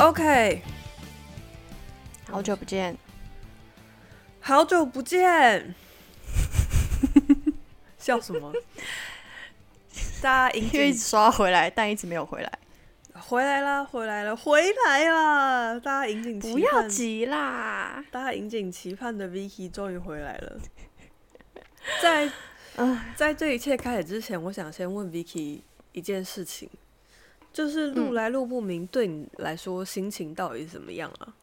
OK，好久不见，好久不见，笑什么？大家因为一直刷回来，但一直没有回来。回来啦，回来了，回来啦！大家引颈期不要，急啦，大家引颈期盼的 Vicky 终于回来了。在唉在这一切开始之前，我想先问 Vicky 一件事情，就是录嗯来录不明，对你来说心情到底是怎么样啊？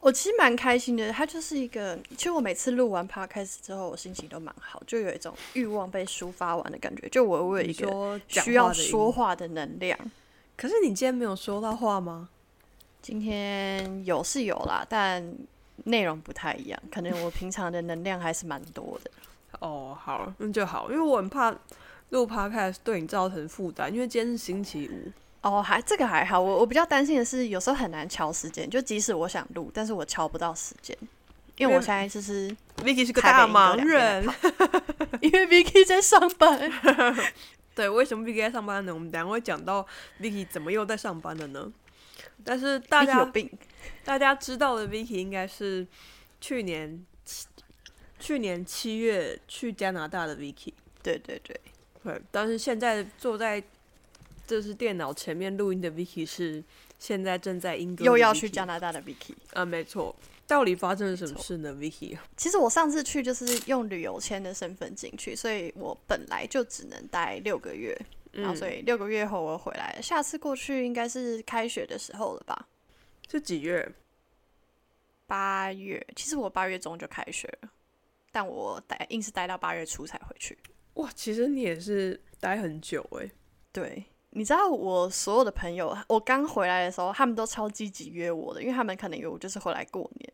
我其实蛮开心的。它就是一个，其实我每次录完 podcast 之后，我心情都蛮好，就有一种欲望被抒发完的感觉。就我我有一个需要说话的能量。可是你今天没有说到话吗？今天有是有啦，但内容不太一样。可能我平常的能量还是蛮多的。哦，好，那就好，因为我很怕录 podcast 对你造成负担，因为今天是星期五。哦，还这个还好，我我比较担心的是，有时候很难敲时间。就即使我想录，但是我敲不到时间，因为我现在就是。Vicky 是个大忙人，因为 Vicky 在上班。对，为什么 Vicky 在上班呢？我们等下会讲到 Vicky 怎么又在上班了呢？但是大 Vicky 有家病，大家知道的 Vicky 应该是去年七去年七月去加拿大的 Vicky。对对对，对，但是现在坐在就是电脑前面录音的 Vicky 是现在正在英国，又要去加拿大的 Vicky。啊，没错。到底发生了什么事呢，Vicky？其实我上次去就是用旅游签的身份进去，所以我本来就只能待六个月，然后所以六个月后我回来了。下次过去应该是开学的时候了吧？是几月？八月，其实我八月中就开学了，但我待硬是待到八月初才回去。哇，其实你也是待很久哎。对，你知道我所有的朋友，我刚回来的时候，他们都超积极约我的，因为他们可能以为我就是回来过年。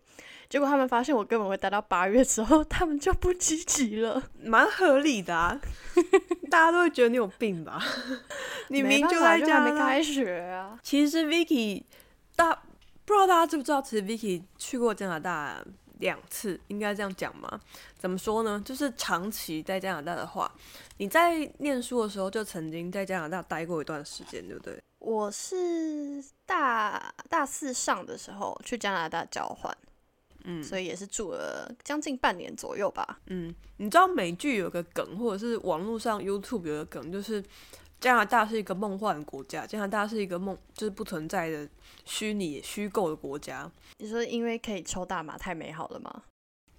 结果他们发现我根本会待到八月之后，他们就不积极了。蛮合理的啊，大家都会觉得你有病吧？你明明就在加拿大。还没开学啊。其实 Vicky 大不知道大家知不知道，其实 Vicky 去过加拿大两次，应该这样讲吗？怎么说呢？就是长期在加拿大的话，你在念书的时候就曾经在加拿大待过一段时间，对不对？我是大大四上的时候去加拿大交换，嗯所以也是住了将近半年左右吧。嗯，你知道美剧有个梗，或者是网络上 YouTube 有个梗，就是加拿大是一个梦幻的国家，加拿大是一个梦，就是不存在的虚拟虚构的国家。你说因为可以抽大麻太美好了吗？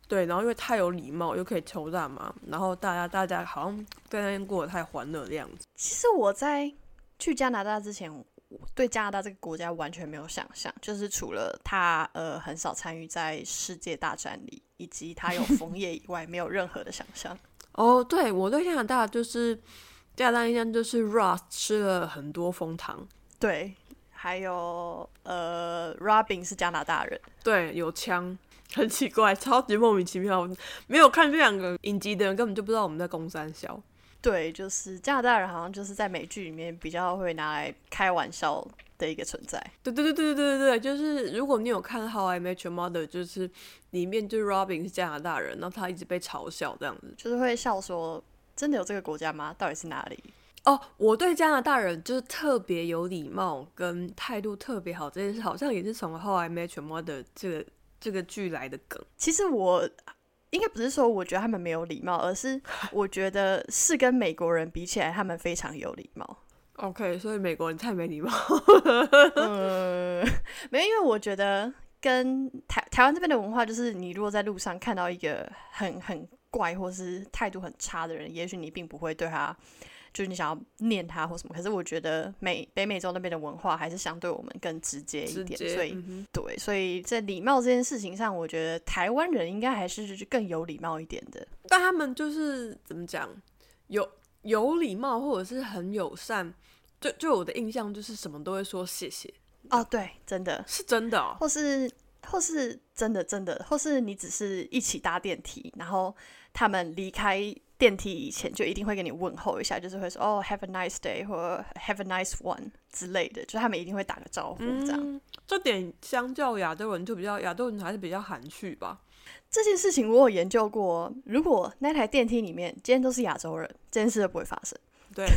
对，然后因为太有礼貌，又可以抽大麻，然后大家大家好像在那边过得太欢乐的样子。其实我在去加拿大之前，我对加拿大这个国家完全没有想象，就是除了他呃很少参与在世界大战里，以及他有 枫叶以外，没有任何的想象。哦，对我对加拿大就是加拿大印象就是 Ross 吃了很多蜂糖，对，还有呃，Robin 是加拿大人，对，有枪，很奇怪，超级莫名其妙。没有看这两个影集的人根本就不知道我们在攻三小。对，就是加拿大人好像就是在美剧里面比较会拿来开玩笑的一个存在。对对对对对对对，就是如果你有看《How I Met Your Mother》，就是里面就是 Robin 是加拿大人，然后他一直被嘲笑这样子。就是会笑说：“真的有这个国家吗？到底是哪里哦，我对加拿大人就是特别有礼貌跟态度特别好这件事，好像也是从《I Met Your Mother》这个这个剧来的梗。？”其实我应该不是说我觉得他们没有礼貌，而是我觉得是跟美国人比起来，他们非常有礼貌。OK，所以美国人太没礼貌。嗯，没有，因为我觉得跟台台湾这边的文化，就是你如果在路上看到一个很很怪或是态度很差的人，也许你并不会对他，就是你想要念他或什么。可是我觉得美北美洲那边的文化还是相对我们更直接一点，所以、嗯对，所以在礼貌这件事情上，我觉得台湾人应该还是更有礼貌一点的。但他们就是怎么讲，有有礼貌或者是很友善。就就我的印象就是什么都会说谢谢，哦，对，真的，是真的哦。或是或是真的真的，或是你只是一起搭电梯，然后他们离开电梯以前就一定会跟你问候一下，就是会说哦 have a nice day 或 have a nice one 之类的，就他们一定会打个招呼这样。嗯，这点相较亚洲人就比较亚洲人还是比较含蓄吧。这件事情我有研究过，如果那台电梯里面今天都是亚洲人，这件事就不会发生。对，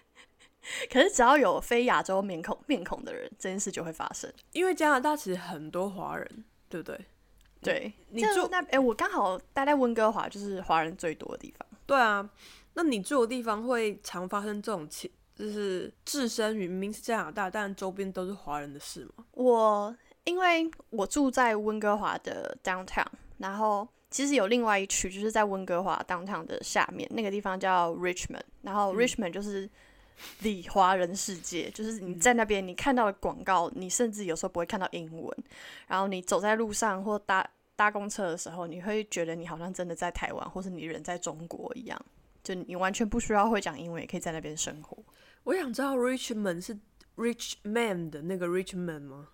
可是只要有非亚洲面孔面孔的人，这件事就会发生。因为加拿大其实很多华人，对不对？对，你住那哎、我刚好待在温哥华，就是华人最多的地方。对啊，那你住的地方会常发生这种情，就是置身于明明是加拿大，但周边都是华人的事吗？我因为我住在温哥华的 downtown，然后其实有另外一区就是在温哥华 downtown 的下面，那个地方叫 Richmond，然后 Richmond 就是。The 华人世界，就是你在那边，你看到的广告，你甚至有时候不会看到英文，然后你走在路上或搭搭公车的时候，你会觉得你好像真的在台湾，或是你人在中国一样，就你完全不需要会讲英文，也可以在那边生活。我想知道 Richmond 是 Rich Man 的那个 Richmond 吗？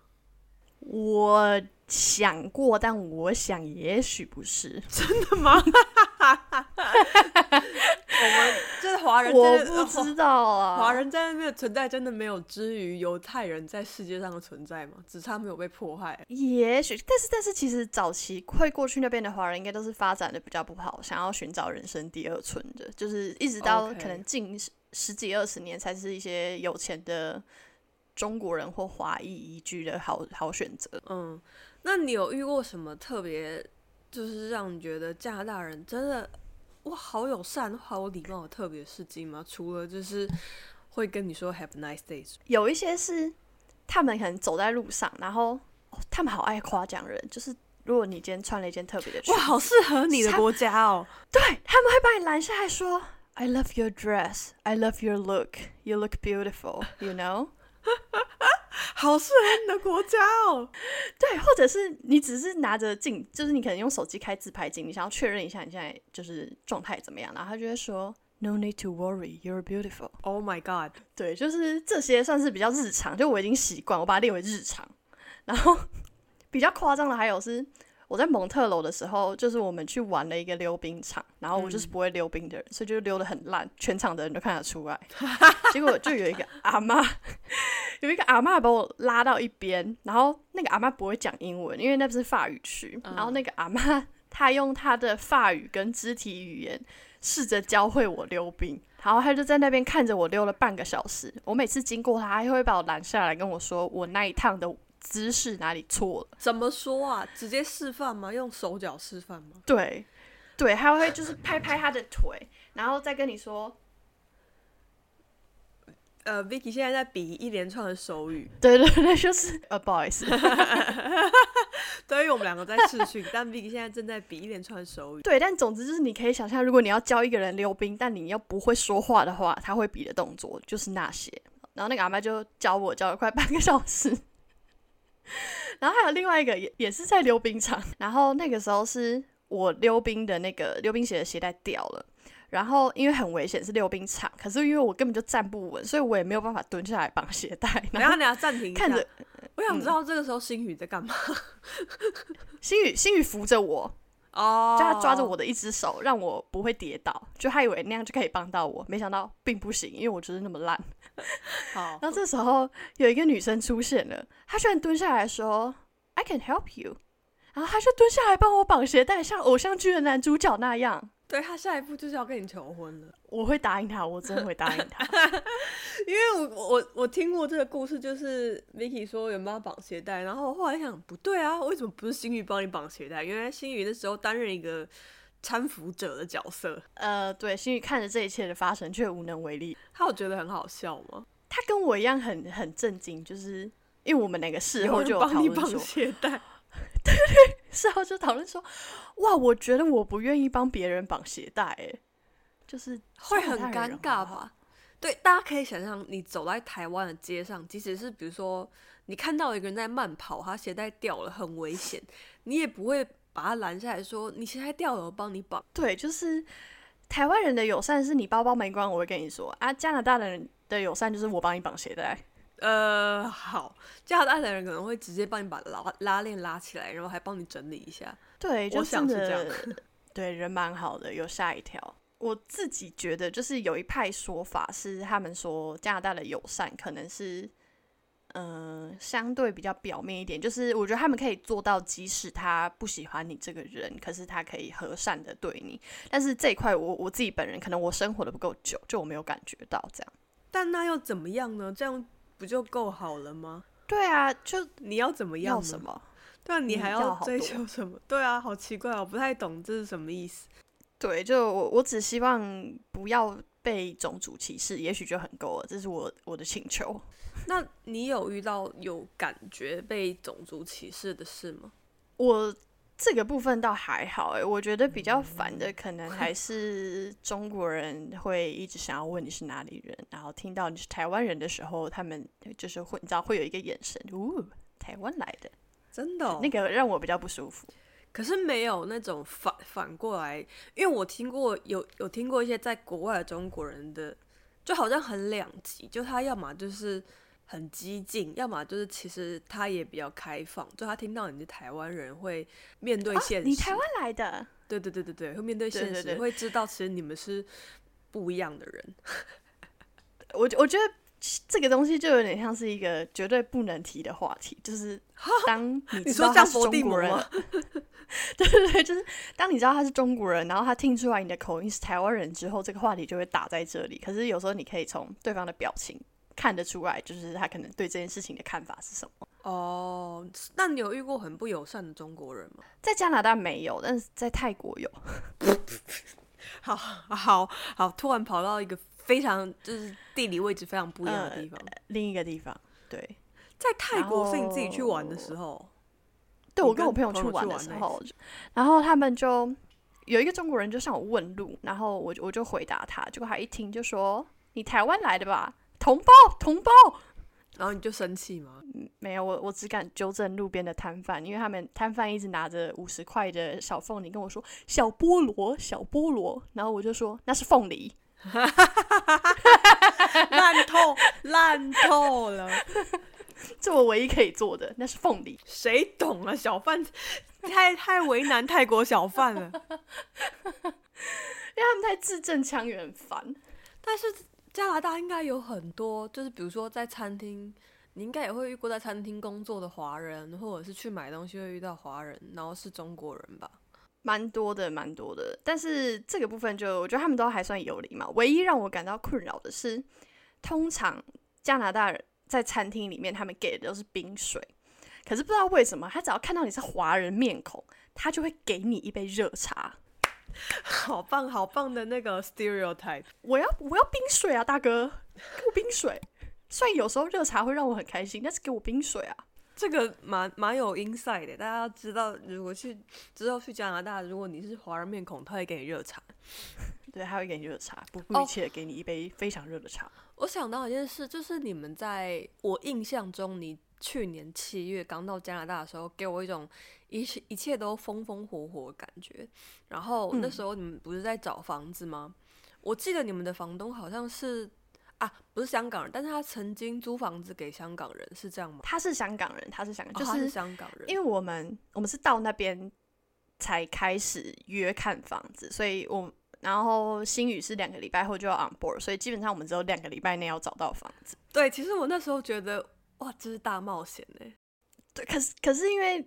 我想过，但我想也许不是，真的吗？我们就是华人我，不知道啊。华人在那边的存在真的没有之于犹太人在世界上的存在吗？只差没有被迫害。也许，但是但是，其实早期会过去那边的华人，应该都是发展的比较不好，想要寻找人生第二春的，就是一直到可能近十十几二十年，才是一些有钱的中国人或华裔移居的好好选择。嗯，那你有遇过什么特别，就是让你觉得加拿大人真的哇好友善、好有礼貌的特别事迹吗？除了就是会跟你说 Have a nice day，有一些是他们可能走在路上，然后、哦、他们好爱夸奖人，就是如果你今天穿了一件特别的裙哇，好适合你的国家哦。对他们会把你拦下来说，I love your dress, I love your look, you look beautiful, you know。好适合你的国家哦。对，或者是你只是拿着镜，就是你可能用手机开自拍镜，你想要确认一下你现在就是状态怎么样，然后他就会说，No need to worry, you're beautiful。Oh my god！对，就是这些算是比较日常，就我已经习惯，我把它列为日常。然后 比较夸张的还有是我在蒙特楼的时候，就是我们去玩了一个溜冰场，然后我就是不会溜冰的人，所以就溜得很烂，全场的人都看得出来。结果就有一个阿妈，有一个阿妈把我拉到一边，然后那个阿妈不会讲英文，因为那不是法语区，然后那个阿妈她用她的法语跟肢体语言试着教会我溜冰。然后她就在那边看着我溜了半个小时，我每次经过她，还会把我拦下来跟我说我那一趟的姿势哪里错了。怎么说啊？直接示范吗？用手脚示范吗？对，对，他会就是拍拍他的腿，然后再跟你说，呃，Vicky 现在在比一连串的手语，对对对，就是呃不好意思，对，因为我们两个在试训，但 Vicky 现在正在比一连串的手语。对，但总之就是你可以想象，如果你要教一个人溜冰，但你又不会说话的话，他会比的动作就是那些。然后那个阿妈就教我教了快半个小时，然后还有另外一个也也是在溜冰场，然后那个时候是我溜冰的那个溜冰鞋的鞋带掉了。然后因为很危险，是溜冰场，可是因为我根本就站不稳，所以我也没有办法蹲下来绑鞋带。然后你要暂停看着我想知道这个时候星宇在干嘛。星宇，星宇扶着我，哦，就他抓着我的一只手，让我不会跌倒，就他以为那样就可以帮到我，没想到并不行，因为我就是那么烂。好，然后这时候有一个女生出现了，她居然蹲下来说：“I can help you。”然后她就蹲下来帮我绑鞋带，像偶像剧的男主角那样。对他下一步就是要跟你求婚了。我会答应他，我真的会答应他。因为我我我听过这个故事，就是 Vicky 说有没有绑鞋带，然后我后来想不对啊，为什么不是星宇帮你绑鞋带？原来星宇那时候担任一个搀扶者的角色，呃，对，心宇看着这一切的发生，却无能为力。他有觉得很好笑吗？他跟我一样很很震惊，就是因为我们两个事后就有帮你绑鞋带，事后就讨论说，哇，我觉得我不愿意帮别人绑鞋带，哎，就是会很尴尬？吧？对，大家可以想象，你走在台湾的街上，即使是比如说你看到一个人在慢跑，他鞋带掉了，很危险，你也不会把他拦下来说你鞋带掉了，我帮你绑。对，就是台湾人的友善是你包包没关，我会跟你说啊。加拿大的人的友善就是我帮你绑鞋带。呃，好，加拿大的人可能会直接帮你把拉拉链拉起来，然后还帮你整理一下。对，就我想是这样的，对人蛮好的，有吓一跳。我自己觉得，就是有一派说法是，他们说加拿大的友善可能是，嗯、相对比较表面一点。就是我觉得他们可以做到，即使他不喜欢你这个人，可是他可以和善的对你。但是这一块我，我自己本人可能我生活的不够久，就我没有感觉到这样。但那又怎么样呢？这样不就够好了吗？对啊，就你要怎么样？要什？么？对啊，你嗯还要追求什么？对啊，好奇怪，我不太懂这是什么意思。对，就我我只希望不要被种族歧视，也许就很够了，这是我我的请求。那你有遇到有感觉被种族歧视的事吗？我这个部分倒还好诶，我觉得比较烦的可能还是中国人会一直想要问你是哪里人，然后听到你是台湾人的时候，他们就是会你知道会有一个眼神，呜、台湾来的，真的哦、那个让我比较不舒服。可是没有那种反反过来，因为我听过有有听过一些在国外的中国人的，就好像很两极，就他要么就是很激进，要么就是其实他也比较开放，就他听到你是台湾人会面对现实，啊你台湾来的，对对对对对，会面对现实，会知道其实你们是不一样的人。我我觉得这个东西就有点像是一个绝对不能提的话题，就是当你知道他是中国人，对对对，就是当你知道他是中国人，然后他听出来你的口音是台湾人之后，这个话题就会打在这里。可是有时候你可以从对方的表情看得出来，就是他可能对这件事情的看法是什么。哦，那你有遇过很不友善的中国人吗？在加拿大没有，但是在泰国有。好好好，突然跑到一个非常就是地理位置非常不一样的地方，另一个地方，对，在泰国是你自己去玩的时候，对我跟我朋友去去玩的时候，然后他们就有一个中国人就向我问路，然后我就我就回答他，结果他一听就说：“你台湾来的吧？同胞，同胞。”然后你就生气吗？没有，我我只敢纠正路边的摊贩，因为他们摊贩一直拿着五十块的小凤梨跟我说小菠萝，小菠萝，然后我就说那是凤梨，烂透烂透了，这我唯一可以做的，那是凤梨。谁懂啊？小贩太太为难泰国小贩了。因为他们太字正腔圆，很烦。但是加拿大应该有很多，就是比如说在餐厅，你应该也会遇过在餐厅工作的华人，或者是去买东西会遇到华人，然后是中国人吧？蛮多的，蛮多的，但是这个部分就我觉得他们都还算有礼貌。唯一让我感到困扰的是，通常加拿大人在餐厅里面，他们给的都是冰水，可是不知道为什么，他只要看到你是华人面孔，他就会给你一杯热茶。好棒好棒的那个 stereotype。我要我要冰水啊，大哥，给我冰水。虽然有时候热茶会让我很开心，但是给我冰水啊。这个蛮蛮有 inside 的，大家知道，如果去之后去加拿大，如果你是华人面孔，他会给你热茶。对，他会给你热茶，不哦顾一切地给你一杯非常热的茶。我想到一件事，就是你们在我印象中，你去年七月刚到加拿大的时候，给我一种一切一切都风风火火的感觉。然后那嗯时候你们不是在找房子吗？我记得你们的房东好像是啊，不是香港人，但是他曾经租房子给香港人，是这样吗？他是香港人，他是香港，就哦他是是香港人，因为我们我们是到那边才开始约看房子，所以我然后新宇是两个礼拜后就要 on board，所以基本上我们只有两个礼拜内要找到房子。对，其实我那时候觉得哇，这是大冒险呢。对，可是可是因为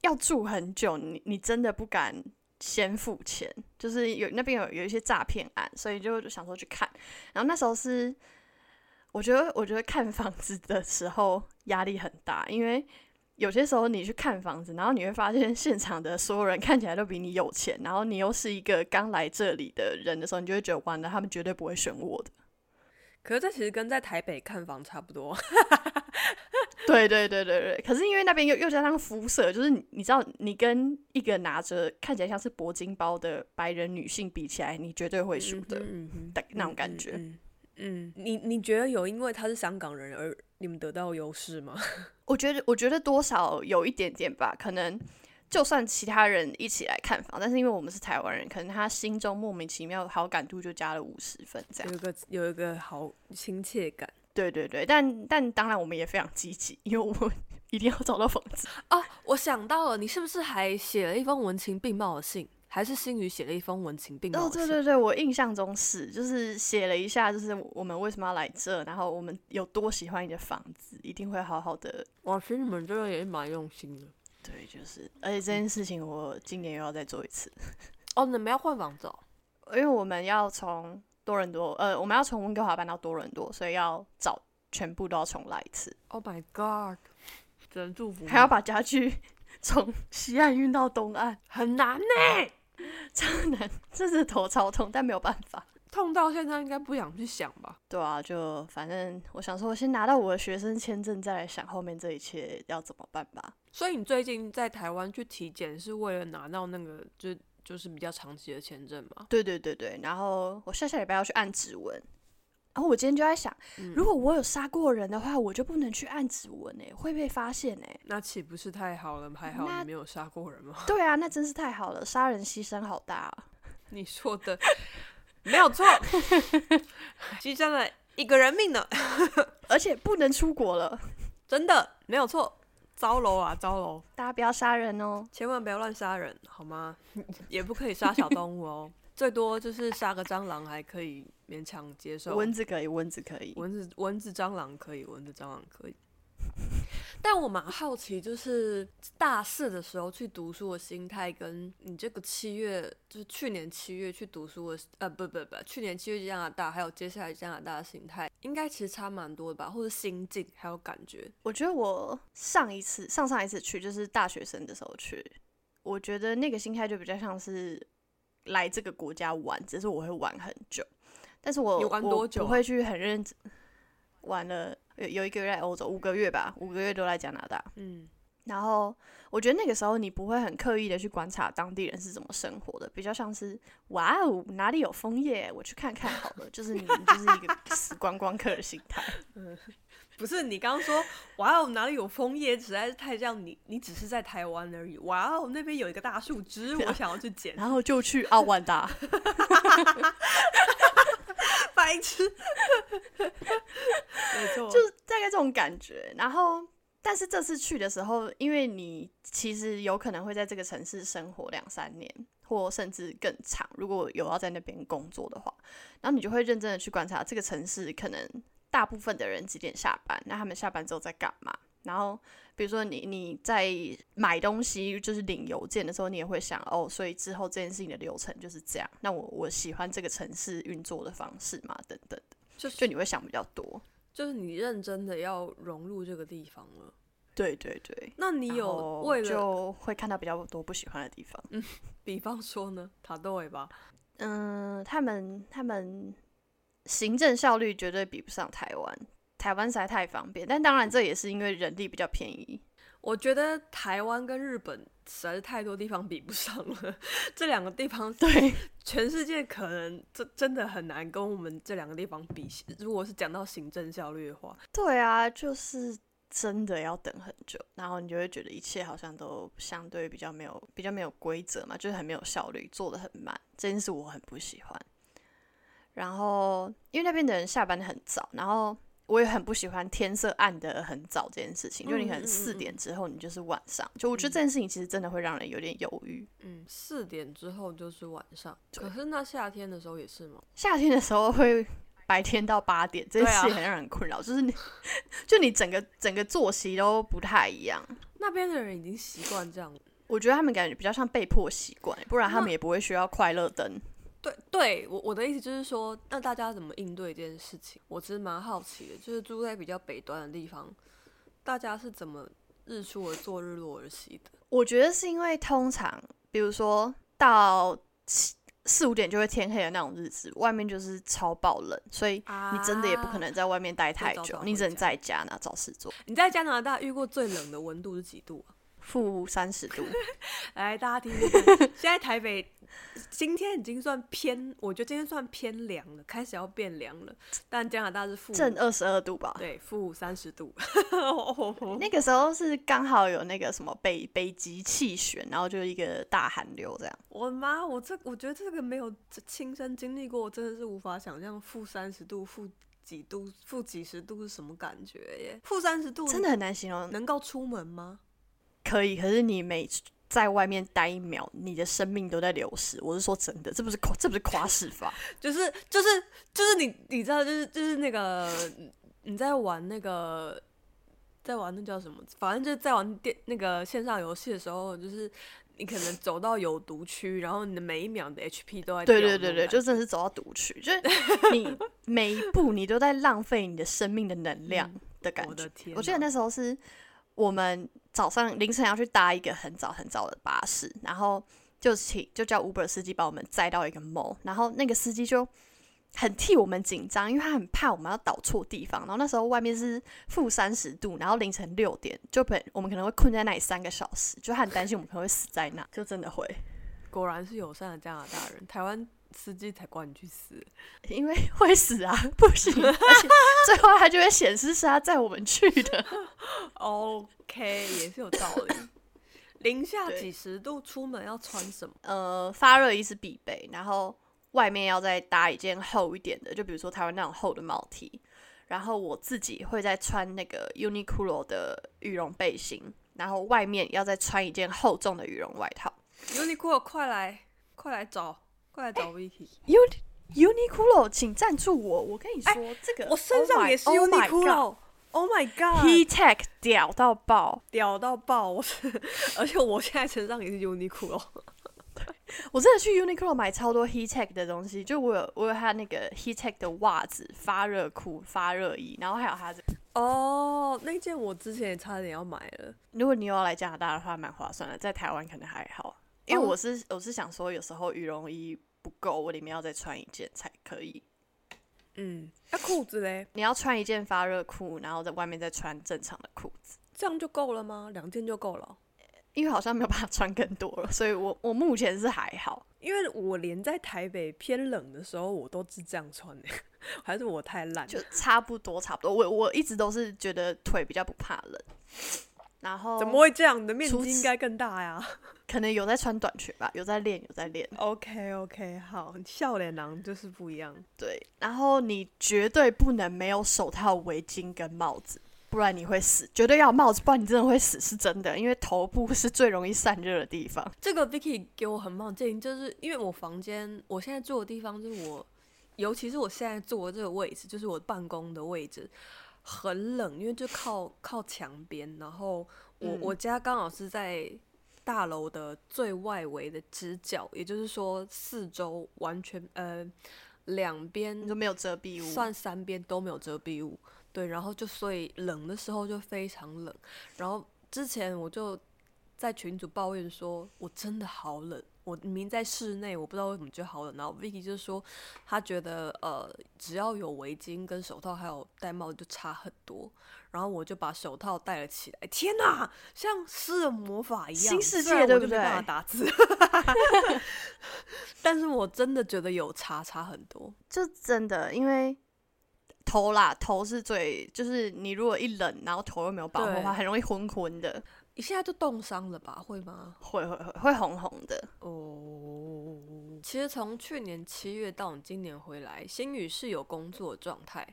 要住很久，你你真的不敢先付钱，就是有那边有有一些诈骗案，所以就想说去看。然后那时候是，我觉得我觉得看房子的时候压力很大，因为有些时候你去看房子，然后你会发现现场的所有人看起来都比你有钱，然后你又是一个刚来这里的人的时候，你就会觉得完了，他们绝对不会选我的。可是这其实跟在台北看房差不多。对对对对对，可是因为那边又又加上肤色，就是你你知道，你跟一个拿着看起来像是铂金包的白人女性比起来，你绝对会输的。的那种感觉嗯嗯嗯，你你觉得有因为他是香港人而你们得到优势吗？我觉得我觉得多少有一点点吧，可能就算其他人一起来看房，但是因为我们是台湾人，可能他心中莫名其妙好感度就加了五十分这样有。一个有一个好亲切感对对对，但但当然我们也非常积极，因为我们 一定要找到房子。啊。我想到了，你是不是还写了一封文情并茂的信？还是新宇写了一封文情并茂哦，的信？对对对，我印象中是，就是写了一下，就是我们为什么要来这，然后我们有多喜欢你的房子，一定会好好的。哇，其实你们这个也蛮用心的。对，就是，而且这件事情我今年又要再做一次，哦，你们要换房子哦？因为我们要从多伦多，呃，我们要从温哥华搬到多伦多，所以要找全部都要重来一次，Oh my god！只能祝福，还要把家具 从西岸运到东岸，很难呢、超难，这是头超痛，但没有办法。痛到现在应该不想去想吧？对啊，就反正我想说，我先拿到我的学生签证，再来想后面这一切要怎么办吧。所以你最近在台湾去体检，是为了拿到那个就就是比较长期的签证嘛？对对对对，然后我下下礼拜要去按指纹，然后我今天就在想，嗯如果我有杀过人的话，我就不能去按指纹诶，会被发现诶。那岂不是太好了？还好那你没有杀过人吗？对啊，那真是太好了，杀人牺牲好大啊。你说的没有错，牺牲了一个人命呢，而且不能出国了，真的没有错。糟楼啊，糟楼！大家不要杀人哦。千万不要乱杀人，好吗？也不可以杀小动物哦，最多就是杀个蟑螂还可以勉强接受。蚊子可以，蚊子可以。蚊子、蚊子、蟑螂可以，蚊子、蟑螂可以。但我蛮好奇，就是大四的时候去读书的心态，跟你这个七月，就是去年七月去读书的，呃，不不不，去年七月去加拿大，还有接下来加拿大的心态，应该其实差蛮多的吧，或者心境还有感觉。我觉得我上一次、上上一次去就是大学生的时候去，我觉得那个心态就比较像是来这个国家玩，只是我会玩很久，但是我你玩多久啊？我不会去很认真玩了有有一个月在欧洲，五个月吧，五个月都在加拿大。嗯，然后我觉得那个时候你不会很刻意的去观察当地人是怎么生活的，比较像是哇哦哪里有枫叶，我去看看好了，就是你就是一个 死观光客的心态。不是你刚刚说，哇哦，哪里有枫叶，实在是太像你，你只是在台湾而已。哇哦，那边有一个大树枝，我想要去捡。然后就去奥万达，白痴，没错，就是大概这种感觉。然后，但是这次去的时候，因为你其实有可能会在这个城市生活两三年，或甚至更长，如果有要在那边工作的话，然后你就会认真的去观察这个城市，可能大部分的人几点下班，那他们下班之后在干嘛？然后，比如说你你在买东西，就是领邮件的时候，你也会想哦，所以之后这件事情的流程就是这样。那我我喜欢这个城市运作的方式嘛，等等的，就是就你会想比较多。就是你认真的要融入这个地方了。对对对，那你有为了，就会看到比较多不喜欢的地方。嗯 比方说呢，塔豆尾巴，嗯，他们他们行政效率绝对比不上台湾，台湾实在太方便。但当然这也是因为人力比较便宜。我觉得台湾跟日本实在是太多地方比不上了，这两个地方 对，全世界可能这真的很难跟我们这两个地方比。如果是讲到行政效率的话，对啊，就是真的要等很久，然后你就会觉得一切好像都相对比较没有比较没有规则嘛，就是很没有效率，做的很慢，这件事我很不喜欢。然后因为那边的人下班的很早，然后我也很不喜欢天色暗的很早这件事情，就你可能四嗯点之后你就是晚上，就我觉得这件事情其实真的会让人有点犹豫。嗯，四点之后就是晚上，可是那夏天的时候也是吗？夏天的时候会白天到八点，这件事也很让人困扰，就是你 就你整个整个作息都不太一样。那边的人已经习惯这样了。我觉得他们感觉比较像被迫习惯，不然他们也不会需要快乐灯。对，对我我的意思就是说，那大家怎么应对这件事情？我其实蛮好奇的，就是住在比较北端的地方，大家是怎么日出而作，日落而息的？我觉得是因为通常，比如说到七四五点就会天黑的那种日子，外面就是超爆冷，所以你真的也不可能在外面待太久，你只能在家拿找事做。你在加拿大遇过最冷的温度是几度啊？负三十度，来，大家听听看，现在台北今天已经算偏，我觉得今天算偏凉了，开始要变凉了。但加拿大是负正二十二度吧。对负三十度，那个时候是刚好有那个什么北北极气旋，然后就一个大寒流这样。我的妈！我这我觉得这个没有亲身经历过，我真的是无法想象负三十度、负几度、负几十度是什么感觉耶。负三十度真的很难形容。能够出门吗？可以，可是你每在外面待一秒，你的生命都在流失。我是说真的，这不是夸，这不是夸饰法。就是就是就是你你知道就是就是那个你在玩那个在玩那叫什么？反正就是在玩电那个线上游戏的时候，就是你可能走到有毒区，然后你的每一秒的 HP 都在对对对对，就真的是走到毒区，就是你每一步你都在浪费你的生命的能量的感觉我的。天我记得那时候是我们早上凌晨要去搭一个很早很早的巴士，然后就请就叫 Uber 司机把我们载到一个 mall，然后那个司机就很替我们紧张，因为他很怕我们要倒错地方。然后那时候外面是负三十度，然后凌晨六点，就本我们可能会困在那里三个小时，就他很担心我们可能会死在那，就真的会，果然是友善的加拿大人，台湾司机才管你去死。因为 会死啊，不行，而且 最后他就会显示是他载我们去的。OK，也是有道理。零下几十度出门要穿什么？呃，发热衣是必备，然后外面要再搭一件厚一点的，就比如说台湾那种厚的毛 T。然后我自己会再穿那个 Uniqlo 的羽绒背心，然后外面要再穿一件厚重的羽绒外套。Uniqlo，快来，快来找，快来找 Vicky。Uni Uniqlo，请赞助我！我跟你说，这个我身上也是 Oh Uniqlo。Oh my god！He Tech 屌到爆！屌到爆！我是，而且我现在身上也是 Uniqlo。我真的去 Uniqlo 买超多 heatech 的东西，就我有我有他那个 heatech 的袜子、发热裤、发热衣，然后还有他的。哦，那件我之前也差点要买了。如果你有要来加拿大的话，蛮划算的，在台湾可能还好，因为哦我是、我是想说，有时候羽绒衣不够，我里面要再穿一件才可以。嗯，那裤子嘞？你要穿一件发热裤，然后在外面再穿正常的裤子，这样就够了吗？两件就够了？因为好像没有办法穿更多了，所以我我目前是还好。因为我连在台北偏冷的时候，我都是这样穿的，还是我太烂？就差不多差不多。我我一直都是觉得腿比较不怕冷，然后怎么会这样？你的面积应该更大呀。可能有在穿短裙吧，有在练，有在练。OK OK，好，笑脸狼就是不一样。对，然后你绝对不能没有手套、围巾跟帽子，不然你会死。绝对要有帽子，不然你真的会死，是真的。因为头部是最容易散热的地方。这个 Vicky 给我很棒的建议，就是因为我房间，我现在住的地方就是我，尤其是我现在坐的这个位置，就是我办公的位置，很冷，因为就靠靠墙边，然后我、嗯我家刚好是在大楼的最外围的直角，也就是说四周完全呃两边你就没有遮蔽物，算三边都没有遮蔽物，对，然后就所以冷的时候就非常冷。然后之前我就在群组抱怨说，我真的好冷，我明明在室内，我不知道为什么就好冷。然后 Vicky 就说，他觉得呃只要有围巾跟手套还有戴帽子就差很多。然后我就把手套戴了起来，天哪，像施了魔法一样，新世界对不对打字，但是我真的觉得有差差很多。就真的因为。头啦，头是最，就是你如果一冷，然后头又没有保护的话，很容易昏昏的，一下就冻伤了吧？会吗？会会会会红红的。哦，其实从去年七月到你今年回来，新宇是有工作状态，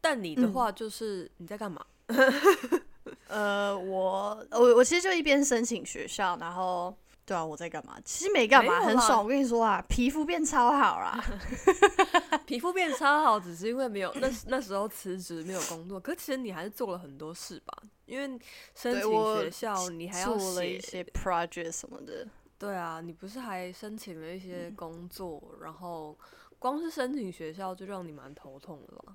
但你的嗯话就是、你在干嘛？呃，我我我其实就一边申请学校，然后对啊，我在干嘛？其实没干嘛，很爽。我跟你说啊，皮肤变超好啦。皮肤变超好，只是因为没有那那时候辞职没有工作，可其实你还是做了很多事吧？因为申请学校，你还要做了一些 project 什么的。对啊，你不是还申请了一些工作，然后光是申请学校就让你蛮头痛的了。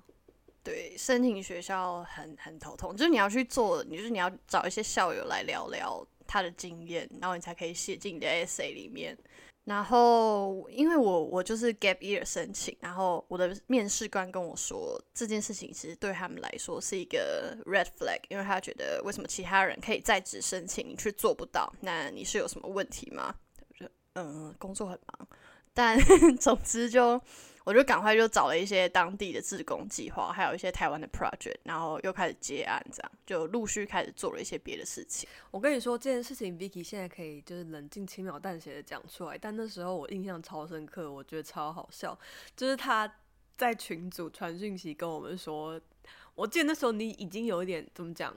对，申请学校很很头痛，就是你要去做，你就是你要找一些校友来聊聊他的经验，然后你才可以写进你的 essay 里面。然后，因为我我就是 gap year 申请，然后我的面试官跟我说，这件事情其实对他们来说是一个 red flag，因为他觉得为什么其他人可以在职申请，你却做不到？那你是有什么问题吗？就嗯，工作很忙，但 总之就我就赶快就找了一些当地的自工计划，还有一些台湾的 project，然后又开始接案，这样就陆续开始做了一些别的事情。我跟你说这件事情，Vicky 现在可以就是冷静、轻描淡写的讲出来，但那时候我印象超深刻，我觉得超好笑，就是他在群组传讯息跟我们说，我记得那时候你已经有一点怎么讲，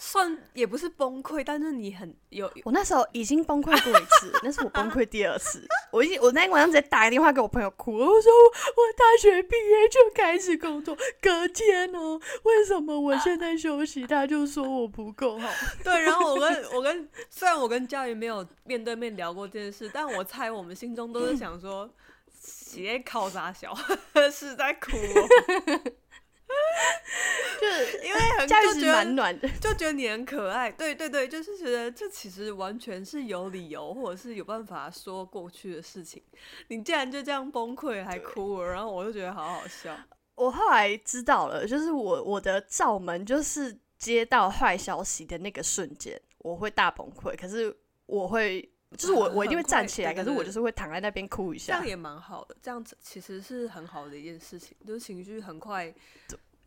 算也不是崩溃，但是你很有我那时候已经崩溃过一次，那是我崩溃第二次。我已经我那天晚上直接打个电话给我朋友哭，我说我大学毕业就开始工作，隔天哦，为什么我现在休息，他就说我不够好。对，然后我跟我跟虽然我跟佳瑜没有面对面聊过这件事，但我猜我们心中都是想说，写考啥小 是在哭、哦，就是 因为很就觉得蛮暖的，就觉得你很可爱，对对对，就是觉得这其实完全是有理由，或者是有办法说过去的事情。你竟然就这样崩溃还哭了，然后我就觉得好好笑。我后来知道了，就是我我的罩门就是接到坏消息的那个瞬间，我会大崩溃。可是我会，就是我我一定会站起来，可是我就是会躺在那边哭一下这样。也蛮好的，这样子其实是很好的一件事情，就是情绪很快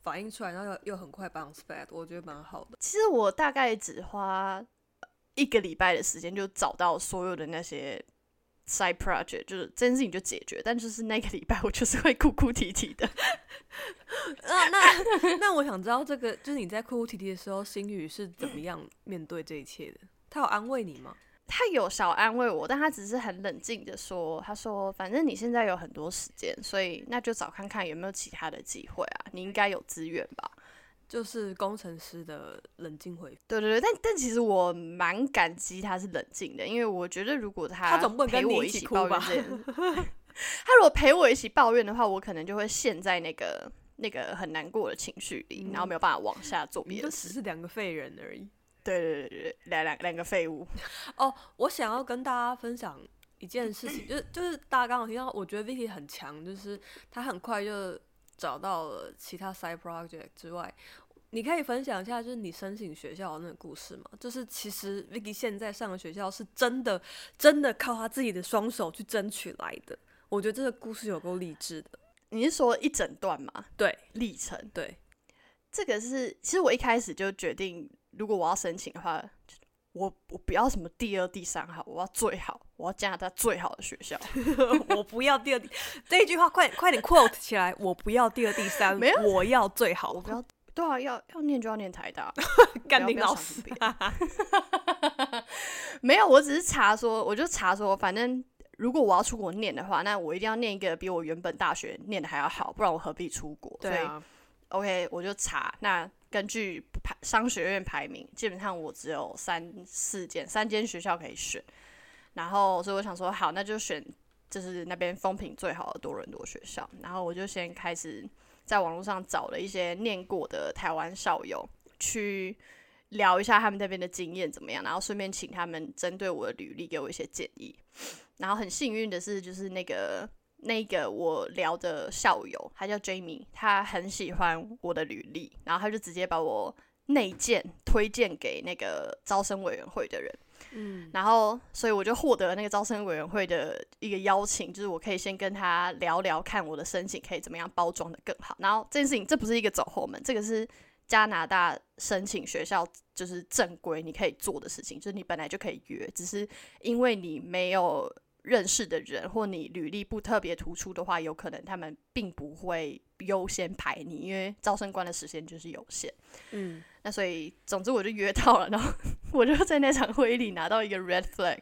反应出来，然后又又很快 bounce back，我觉得蛮好的。其实我大概只花一个礼拜的时间就找到所有的那些 side project，就是这件事情就解决。但就是那个礼拜，我就是会哭哭啼啼的。那那那我想知道，这个就是你在哭哭啼啼的时候，心宇是怎么样面对这一切的？他有安慰你吗？他有小安慰我，但他只是很冷静的说：“他说，反正你现在有很多时间，所以那就找看看有没有其他的机会啊。你应该有资源吧？就是工程师的冷静回复。对对对，但但其实我蛮感激他是冷静的，因为我觉得如果他他总不能跟陪我一起哭吧 他如果陪我一起抱怨的话，我可能就会陷在那个那个很难过的情绪里，然后没有办法往下做就别的事。只是两个废人而已。对对对对，两两两个废物。哦，我想要跟大家分享一件事情，就是就是大家刚好听到，我觉得 Vicky 很强，就是他很快就找到了其他 side project 之外，你可以分享一下，就是你申请学校的那个故事吗？就是其实 Vicky 现在上的学校是真的真的靠他自己的双手去争取来的，我觉得这个故事有够励志的。你是说一整段吗？对历程？对，这个是，其实我一开始就决定，如果我要申请的话，我我不要什么第二、第三好，我要最好，我要加拿大最好的学校。我不要第二第这一句话，快快点 quote 起来，我不要第二第三，没有我要最好，我不要，对啊，要要念就要念台大，干 不要不要林老师。没有，我只是查说，我就查说，反正如果我要出国念的话，那我一定要念一个比我原本大学念的还要好，不然我何必出国？对啊，OK，我就查。那根据排商学院排名，基本上我只有三四间三间学校可以选。然后，所以我想说，好，那就选就是那边风评最好的多伦多学校。然后我就先开始在网络上找了一些念过的台湾校友去聊一下他们那边的经验怎么样，然后顺便请他们针对我的履历给我一些建议。然后很幸运的是，就是那个那个我聊的校友，他叫 Jamie，他很喜欢我的履历，然后他就直接把我内荐推荐给那个招生委员会的人。嗯，然后，所以我就获得了那个招生委员会的一个邀请，就是我可以先跟他聊聊，看我的申请可以怎么样包装的更好。然后这件事情，这不是一个走后门，这个是加拿大申请学校就是正规你可以做的事情，就是你本来就可以约，只是因为你没有认识的人，或你履历不特别突出的话，有可能他们并不会优先排你，因为招生官的时间就是有限。嗯，那所以，总之我就约到了，然后 我就在那场会议里拿到一个 red flag。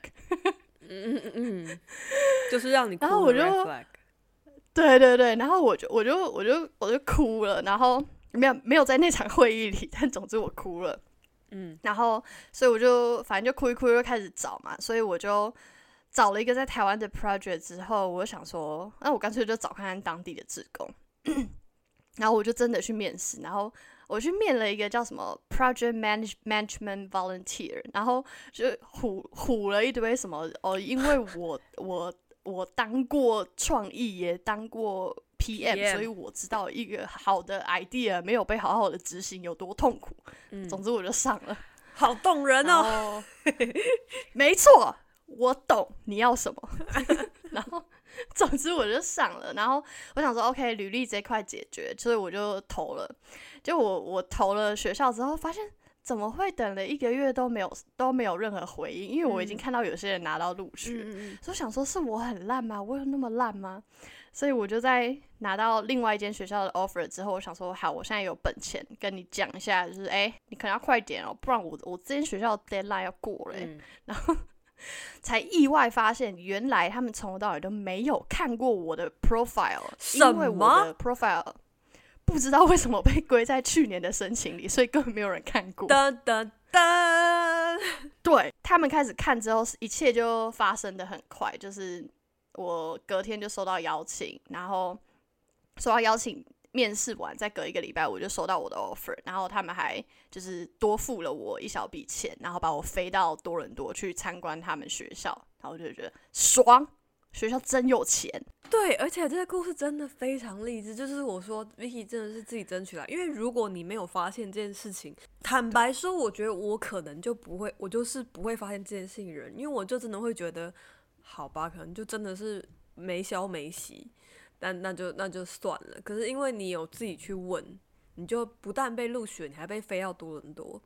嗯嗯嗯，就是让你哭然后我就 flag 对对对，然后我就我就我就我就哭了，然后没有没有在那场会议里，但总之我哭了。嗯然后，所以我就反正就哭一哭，就开始找嘛，所以我就找了一个在台湾的 project 之后，我就想说，那我干脆就找看看当地的志工，然后我就真的去面试，然后我去面了一个叫什么 project manage management volunteer，然后就唬唬了一堆什么哦，因为我 我我当过创意，也当过 PM，, PM 所以我知道一个好的 idea 没有被好好的执行有多痛苦。嗯，总之我就上了。好动人哦。没错，我懂你要什么。然后，总之我就上了。然后我想说，OK，履历这块解决，所以我就投了。就我我投了学校之后，发现怎么会等了一个月都没有都没有任何回应？因为我已经嗯看到有些人拿到录取所以我想说是我很烂吗？我有那么烂吗？所以我就在拿到另外一间学校的 offer 之后，我想说好，我现在有本钱跟你讲一下，就是哎、你可能要快点哦，不然我我这间学校的 deadline 要过了、欸嗯，才意外发现，原来他们从头到尾都没有看过我的 profile，因为我的 profile 不知道为什么被归在去年的申请里，所以根本没有人看过。噔噔噔，对他们开始看之后，一切就发生的很快，就是我隔天就收到邀请，然后收到邀请。面试完，再隔一个礼拜，我就收到我的 offer，然后他们还就是多付了我一小笔钱，然后把我飞到多伦多去参观他们学校，然后我就觉得爽，学校真有钱。对，而且这个故事真的非常励志，就是我说 Vicky 真的是自己争取来，因为如果你没有发现这件事情，坦白说，我觉得我可能就不会，我就是不会发现这件事情的人，因为我就真的会觉得，好吧，可能就真的是没消没息，但那就那就算了。可是因为你有自己去问，你就不但被录取，你还被飞到多伦多，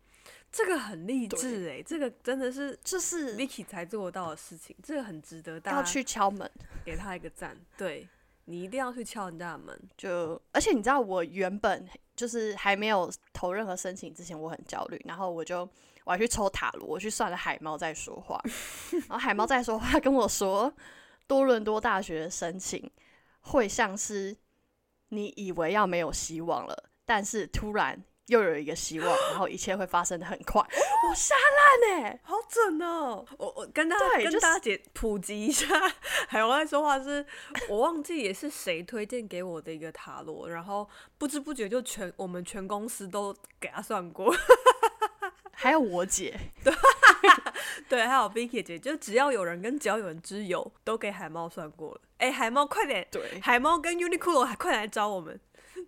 这个很励志诶、这个真的是这是 Vicky 才做得到的事情，这个很值得大要家去敲门，给他一个赞。对你一定要去敲人家的门。就而且你知道，我原本就是还没有投任何申请之前，我很焦虑，然后我就我还去抽塔罗，我去算了海猫在说话，然后海猫在说话跟我说，多伦多大学申请会像是你以为要没有希望了，但是突然又有一个希望，然后一切会发生的很快，我吓烂哎、好准哦！我我跟大家跟大家解普及一下，海王在说话是，我忘记也是谁推荐给我的一个塔罗，然后不知不觉就全我们全公司都给他算过，还有我姐，对 对，还有 Vicky 姐，就只要有人跟只要有人之友，都给海猫算过了。哎、海猫快点，对，海猫跟 Uniqlo 还快来找我们。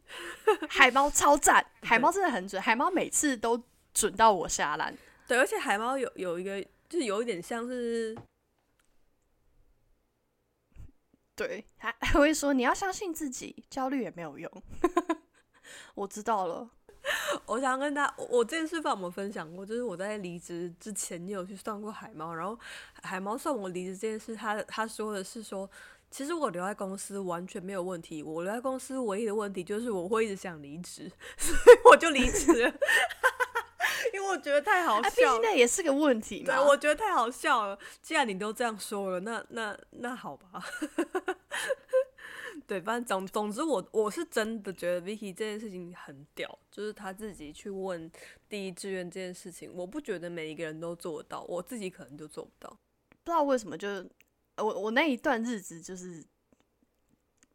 海猫超赞，海猫真的很准，海猫每次都准到我下烂。对，而且海猫有有一个，就是有一点像是对，还还会说你要相信自己，焦虑也没有用。我知道了，我想要跟大家，我我这件事帮我们分享过，就是我在离职之前你有去算过海猫，然后海猫算我离职这件事，他他说的是说，其实我留在公司完全没有问题，我留在公司唯一的问题就是我会一直想离职，所以我就离职了，因为我觉得太好笑了。竟那也是个问题嘛。对，我觉得太好笑了。既然你都这样说了，那那那好吧。对，反正总总之我我是真的觉得 Vicky 这件事情很屌，就是他自己去问第一志愿这件事情，我不觉得每一个人都做得到，我自己可能就做不到。不知道为什么就是，我我那一段日子就是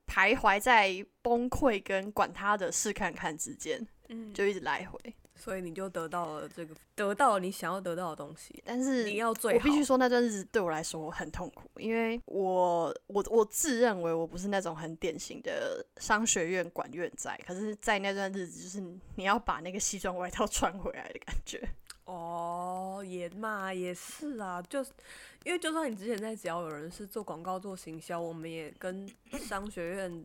徘徊在崩溃跟管他的试看看之间，嗯，就一直来回。所以你就得到了这个，得到了你想要得到的东西。但是你要最好，我必须说，那段日子对我来说很痛苦，因为我我我自认为我不是那种很典型的商学院管院仔，可是，在那段日子，就是你要把那个西装外套穿回来的感觉。哦，也嘛也是啊，就是因为就算你之前在只要有人是做广告做行销，我们也跟商学院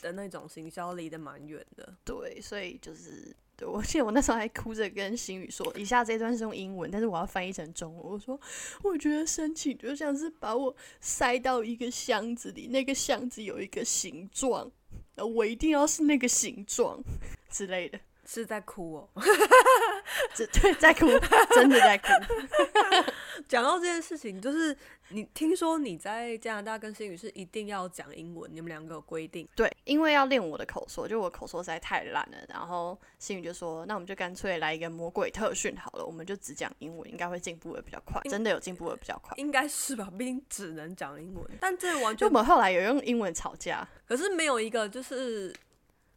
的那种行销离得蛮远的。对，所以就是，对我 记得我那时候还哭着跟新宇说，以下这段是用英文，但是我要翻译成中文。我说，我觉得申请就像是把我塞到一个箱子里，那个箱子有一个形状，我一定要是那个形状 之类的。是在哭哦。这 对，在哭，真的在哭。讲到这件事情，就是你听说你在加拿大跟新宇是一定要讲英文，你们两个有规定。对，因为要练我的口说，就我口说实在太烂了。然后新宇就说：“那我们就干脆来一个魔鬼特训好了，我们就只讲英文，应该会进步的比较快。真的有进步的比较快。应该是吧，毕竟只能讲英文，但这完全就我们后来有用英文吵架，可是没有一个就是，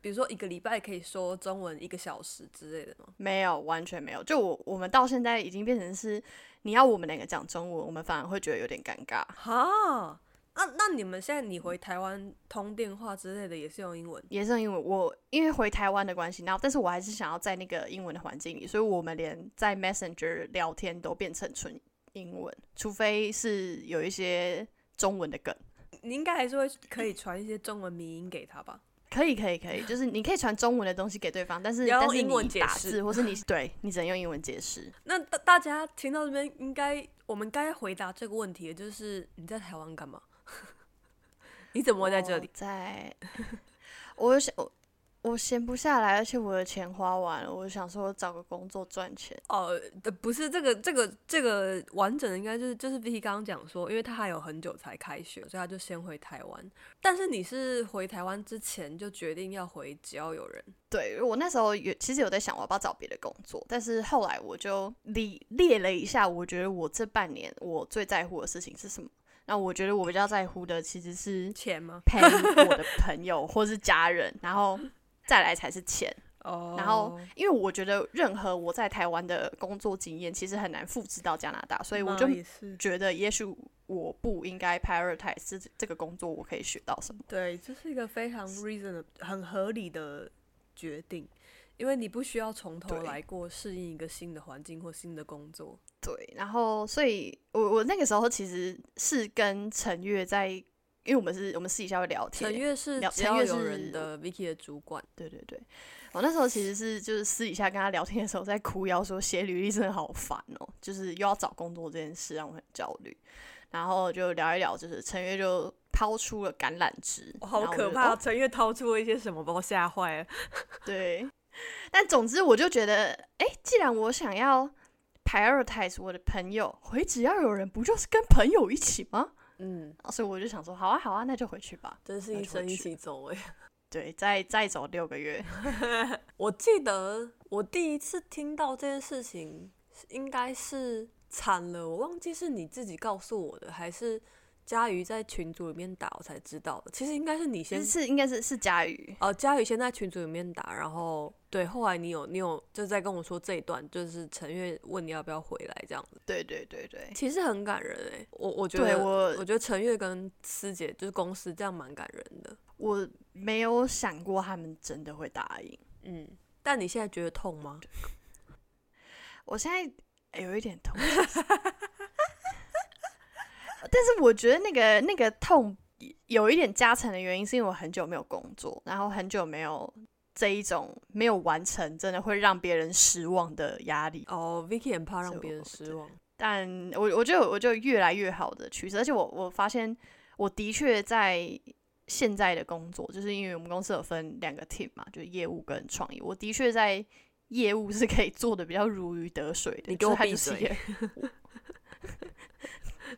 比如说一个礼拜可以说中文一个小时之类的吗？没有，完全没有。就我我们到现在已经变成是，你要我们两个讲中文，我们反而会觉得有点尴尬。哈，啊，那你们现在你回台湾通电话之类的也是用英文？也是用英文我因为回台湾的关系，然后但是我还是想要在那个英文的环境里，所以我们连在 Messenger 聊天都变成纯英文，除非是有一些中文的梗。你应该还是会可以传一些中文迷音给他吧？可以可以可以，就是你可以传中文的东西给对方，但是要英文解释字，或是你 对你只能用英文解释。那大大家听到这边，应该我们该回答这个问题，就是你在台湾干嘛？你怎么会在这里？在，我想我我闲不下来，而且我的钱花完了，我就想说我找个工作赚钱。哦，呃不是这个这个这个完整的，应该就是就是 Vicky 刚刚讲说，因为他还有很久才开学，所以他就先回台湾。但是你是回台湾之前就决定要回，只要有人对我那时候有其实有在想我要不要找别的工作，但是后来我就理列了一下，我觉得我这半年我最在乎的事情是什么。那我觉得我比较在乎的其实是钱吗？陪我的朋友或是家人，然后再来才是钱。哦然后，因为我觉得任何我在台湾的工作经验，其实很难复制到加拿大，所以我就觉得，也许我不应该 prioritize 这这个工作，我可以学到什么。对，这是一个非常 reason 的、很合理的决定，因为你不需要从头来过适应一个新的环境或新的工作。对，然后，所以我我那个时候其实是跟陈月在，因为我们是我们私底下会聊天陈，月是陈月是人的 Vicky 的主管，对对对，我那时候其实是就是私底下跟他聊天的时候在哭腰说写履历真的好烦哦，就是又要找工作这件事让我很焦虑。然后就聊一聊，就是陈月就掏出了橄榄枝，哇好可怕！哦陈月掏出了一些什么，把我吓坏了。对，但总之我就觉得，哎，既然我想要 prioritize 我的朋友，回只要有人，不就是跟朋友一起吗？嗯，啊所以我就想说，好啊，好啊，那就回去吧。真是一生一起走哎。对，再再走六个月。我记得我第一次听到这件事情，应该是惨了，我忘记是你自己告诉我的，还是佳瑜在群组里面打我才知道的。其实应该是你先是是应该是是佳瑜，哦，佳瑜先在群组里面打，然后对，后来你有你有就在跟我说这一段，就是陈月问你要不要回来这样子，对对对对，其实很感人哎，我我觉得我我觉得陈月跟师姐就是公司这样蛮感人的，我没有想过他们真的会答应。嗯，但你现在觉得痛吗？我现在有一点痛，但是我觉得那个那个痛有一点加成的原因，是因为我很久没有工作，然后很久没有这一种没有完成，真的会让别人失望的压力。哦，Vicky 很怕让别人失望，但我我就我就越来越好的趋势，而且我我发现我的确在现在的工作，就是因为我们公司有分两个 team 嘛，就是业务跟创意，我的确在业务是可以做的比较如鱼得水的。你给我闭嘴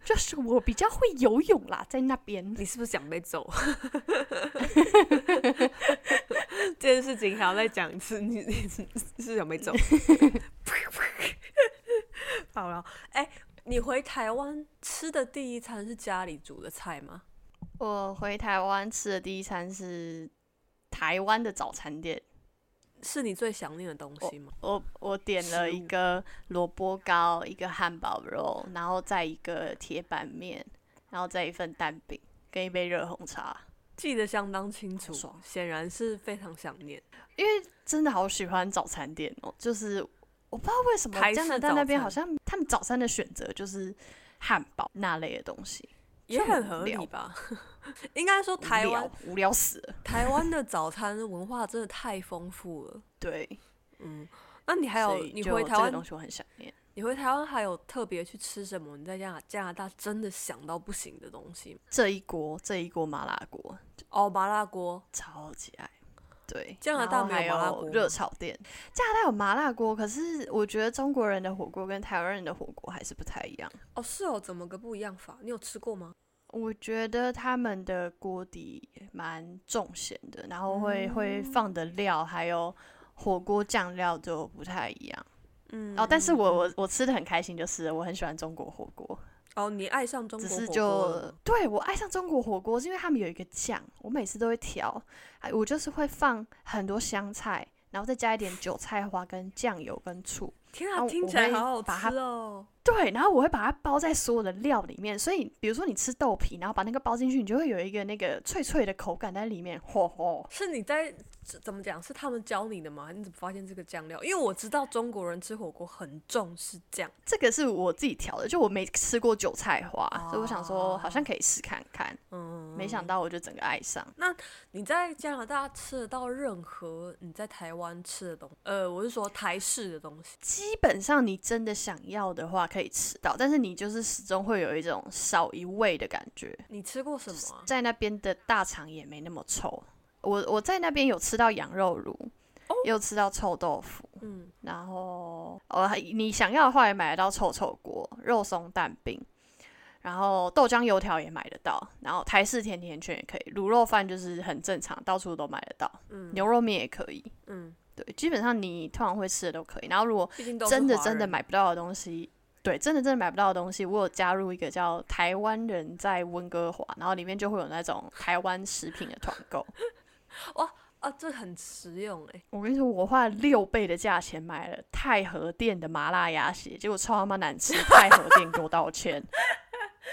就是我比较会游泳啦，在那边。你是不是想被揍？这件事情还要再讲一次，你你 你是想被揍？好了，哎、你回台湾吃的第一餐是家里煮的菜吗？我回台湾吃的第一餐是台湾的早餐店，是你最想念的东西吗？我我点了一个萝卜糕，一个汉堡肉，然后再一个铁板面，然后再一份蛋饼跟一杯热红茶。记得相当清楚爽，显然是非常想念。因为真的好喜欢早餐店哦，就是我不知道为什么加拿大那边好像他们早餐的选择就是汉堡那类的东西，也很很合理吧？应该说台湾无聊死了。台湾的早餐文化真的太丰富了。对，嗯，那你还有你回台湾的东西我很想念。你回台湾还有特别去吃什么？你在加拿加拿大真的想到不行的东西吗？这一锅这一锅麻辣锅哦，麻辣锅，超级爱。对，加拿大还没有麻辣锅热炒店。加拿大有麻辣锅，可是我觉得中国人的火锅跟台湾人的火锅还是不太一样。哦，是哦，怎么个不一样法？你有吃过吗？我觉得他们的锅底蛮重咸的，然后会、嗯。会放的料还有火锅酱料就不太一样。嗯，哦，但是嗯。我我我吃的很开心，就是我很喜欢中国火锅，哦，你爱上中国火锅就对我爱上中国火锅是因为他们有一个酱，我每次都会调，哎，我就是会放很多香菜，然后再加一点 韭菜花跟酱油跟醋，天啊，听起来好好吃哦。对，然后我会把它包在所有的料里面，所以比如说你吃豆皮，然后把那个包进去，你就会有一个那个脆脆的口感在里面，嚯嚯！是你在怎么讲？是他们教你的吗？你怎么发现这个酱料？因为我知道中国人吃火锅很重视酱。这个是我自己调的，就我没吃过韭菜花，所以我想说哦好像可以试看看。嗯，没想到我就整个爱上。那你在加拿大吃得到任何你在台湾吃的东西呃，我是说台式的东西。基本上你真的想要的话可以吃到，但是你就是始终会有一种少一味的感觉。你吃过什么啊？在那边的大肠也没那么臭。我我在那边有吃到羊肉炉，也有吃到臭豆腐，嗯，然后哦，你想要的话也买得到臭臭锅、肉松蛋饼，然后豆浆油条也买得到，然后台式甜甜圈也可以，卤肉饭就是很正常，到处都买得到，嗯牛肉面也可以，嗯，对，基本上你通常会吃的都可以。然后如果真的真的买不到的东西，对，真的真的买不到的东西，我有加入一个叫台湾人在温哥华，然后里面就会有那种台湾食品的团购。哇啊，这很实用哎。我跟你说，我花了六倍的价钱买了太和店的麻辣鸭血，结果超他妈难吃，太和店给我道歉。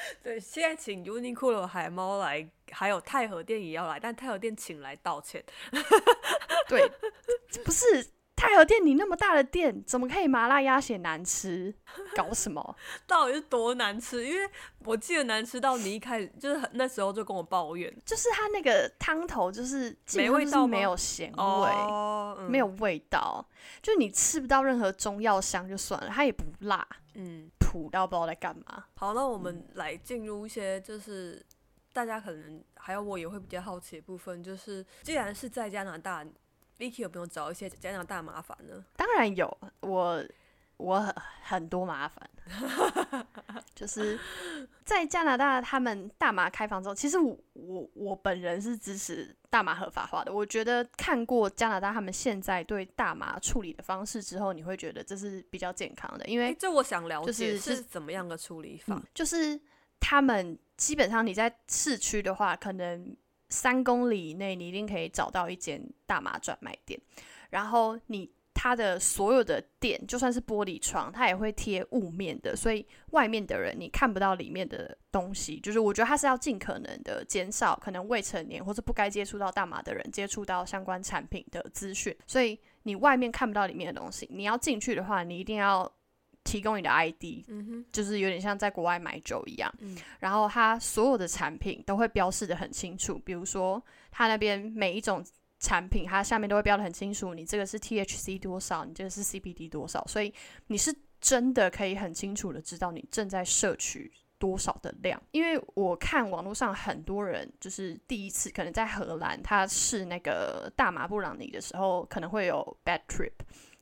对，现在请 Uniqlo 海猫来，还有太和店也要来，但太和店请来道歉。对，不是太和店，你那么大的店，怎么可以麻辣鸭血难吃？搞什么？到底是多难吃？因为我记得难吃到你一开始就是很那时候就跟我抱怨就是它那个汤头就是没味道吗没有咸味。哦，嗯没有，味道，就你吃不到任何中药香就算了，它也不辣，嗯，土到不知道在干嘛。好，那我们来进入一些就是大家可能还有我也会比较好奇的部分，就是既然是在加拿大，Vicky 有没有找一些加拿大麻烦呢？当然有，我我很很多麻烦，就是在加拿大，他们大麻开放之后，其实我我我本人是支持大麻合法化的。我觉得看过加拿大他们现在对大麻处理的方式之后，你会觉得这是比较健康的，因为诶这我想了解是是怎么样的处理法。嗯，就是他们基本上你在市区的话，可能三公里以内你一定可以找到一间大麻专卖店，然后你它的所有的店，就算是玻璃窗，它也会贴雾面的，所以外面的人你看不到里面的东西。就是我觉得它是要尽可能的减少可能未成年或者不该接触到大麻的人接触到相关产品的资讯，所以你外面看不到里面的东西，你要进去的话，你一定要提供你的 ID，嗯，就是有点像在国外买酒一样，嗯。然后它所有的产品都会标示的很清楚，比如说它那边每一种产品，它下面都会标的很清楚，你这个是 THC 多少，你这个是 CBD 多少，所以你是真的可以很清楚的知道你正在摄取。多少的量？因为我看网络上很多人就是第一次可能在荷兰，他试那个大麻布朗尼的时候，可能会有 bad trip，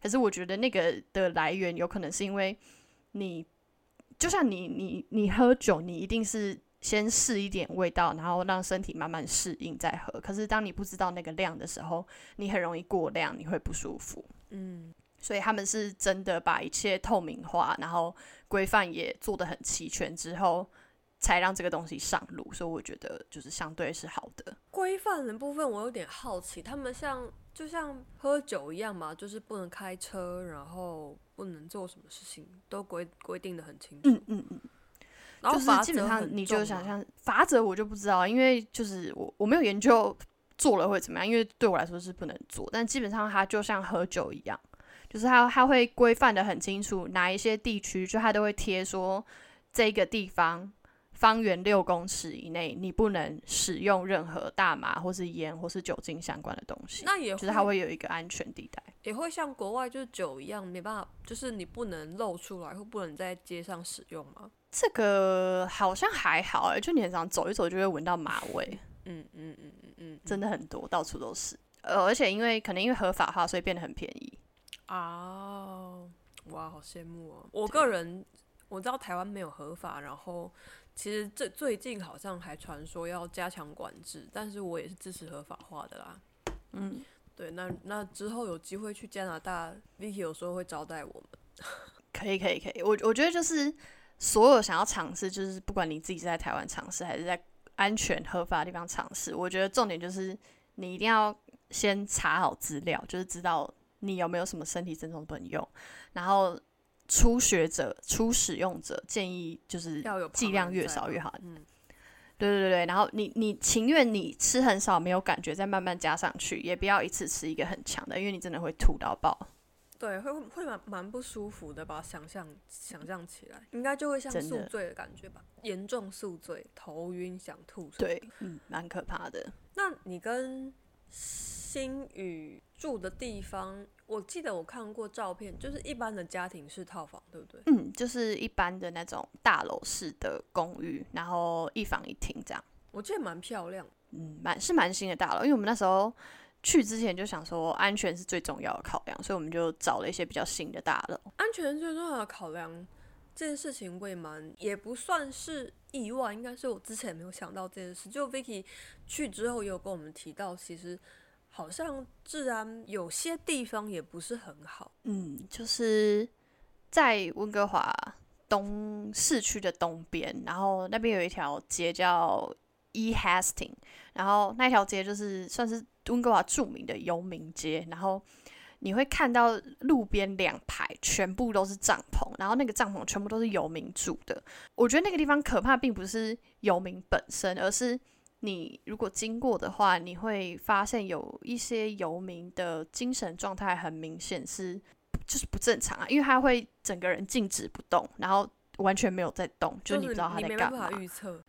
可是我觉得那个的来源有可能是因为你就像你你你喝酒，你一定是先试一点味道，然后让身体慢慢适应再喝。可是当你不知道那个量的时候，你很容易过量，你会不舒服。嗯，所以他们是真的把一切透明化，然后规范也做得很齐全之后，才让这个东西上路。所以我觉得就是相对是好的。规范的部分我有点好奇，他们像就像喝酒一样嘛，就是不能开车，然后不能做什么事情，都规规定的很清楚。嗯嗯嗯。就是然后罚基本上你就想象法则，我就不知道，因为就是我我没有研究做了会怎么样，因为对我来说是不能做，但基本上它就像喝酒一样，就是它它会规范的很清楚，哪一些地区就它都会贴说这个地方方圆六公尺以内你不能使用任何大麻或是烟或是酒精相关的东西，那也就是它会有一个安全地带。也会像国外就是酒一样，没办法，就是你不能露出来，或不能在街上使用吗？这个好像还好哎、就你很常走一走就会闻到马味。嗯嗯嗯嗯嗯，真的很多，到处都是。呃，而且因为可能因为合法化，所以变得很便宜。哦，哇，好羡慕哦！我个人我知道台湾没有合法，然后其实这最近好像还传说要加强管制，但是我也是支持合法化的啦。嗯，对，那那之后有机会去加拿大，Vicky 有时候会招待我们。可以，可以，可以。我我觉得就是所有想要尝试，就是不管你自己是在台湾尝试，还是在安全合法的地方尝试，我觉得重点就是你一定要先查好资料，就是知道你有没有什么身体症状不能用，然后。初学者、初使用者建议就是要有剂量越少越好。嗯，对对对对，然后你你情愿你吃很少没有感觉，再慢慢加上去，也不要一次吃一个很强的，因为你真的会吐到爆。对，会会蛮蛮不舒服的吧？想象想象起来，应该就会像宿醉的感觉吧？严重宿醉，头晕，想吐。对，嗯，蛮可怕的。那你跟新宇住的地方，我记得我看过照片，就是一般的家庭式套房，对不对？嗯，就是一般的那种大楼式的公寓，然后一房一厅这样。我记得蛮漂亮。嗯，蛮是蛮新的大楼，因为我们那时候去之前就想说安全是最重要的考量，所以我们就找了一些比较新的大楼。安全是最重要的考量，这件事情未满也不算是意外，应该是我之前没有想到这件事。就 Vicky 去之后也有跟我们提到，其实好像治安有些地方也不是很好。嗯，就是在温哥华东市区的东边，然后那边有一条街叫 E Hastings，然后那条街就是算是温哥华著名的游民街，然后你会看到路边两排全部都是帐篷，然后那个帐篷全部都是游民住的。我觉得那个地方可怕，并不是游民本身，而是你如果经过的话，你会发现有一些游民的精神状态很明显是就是不正常啊，因为他会整个人静止不动，然后完全没有在动，就你不知道他你在干嘛。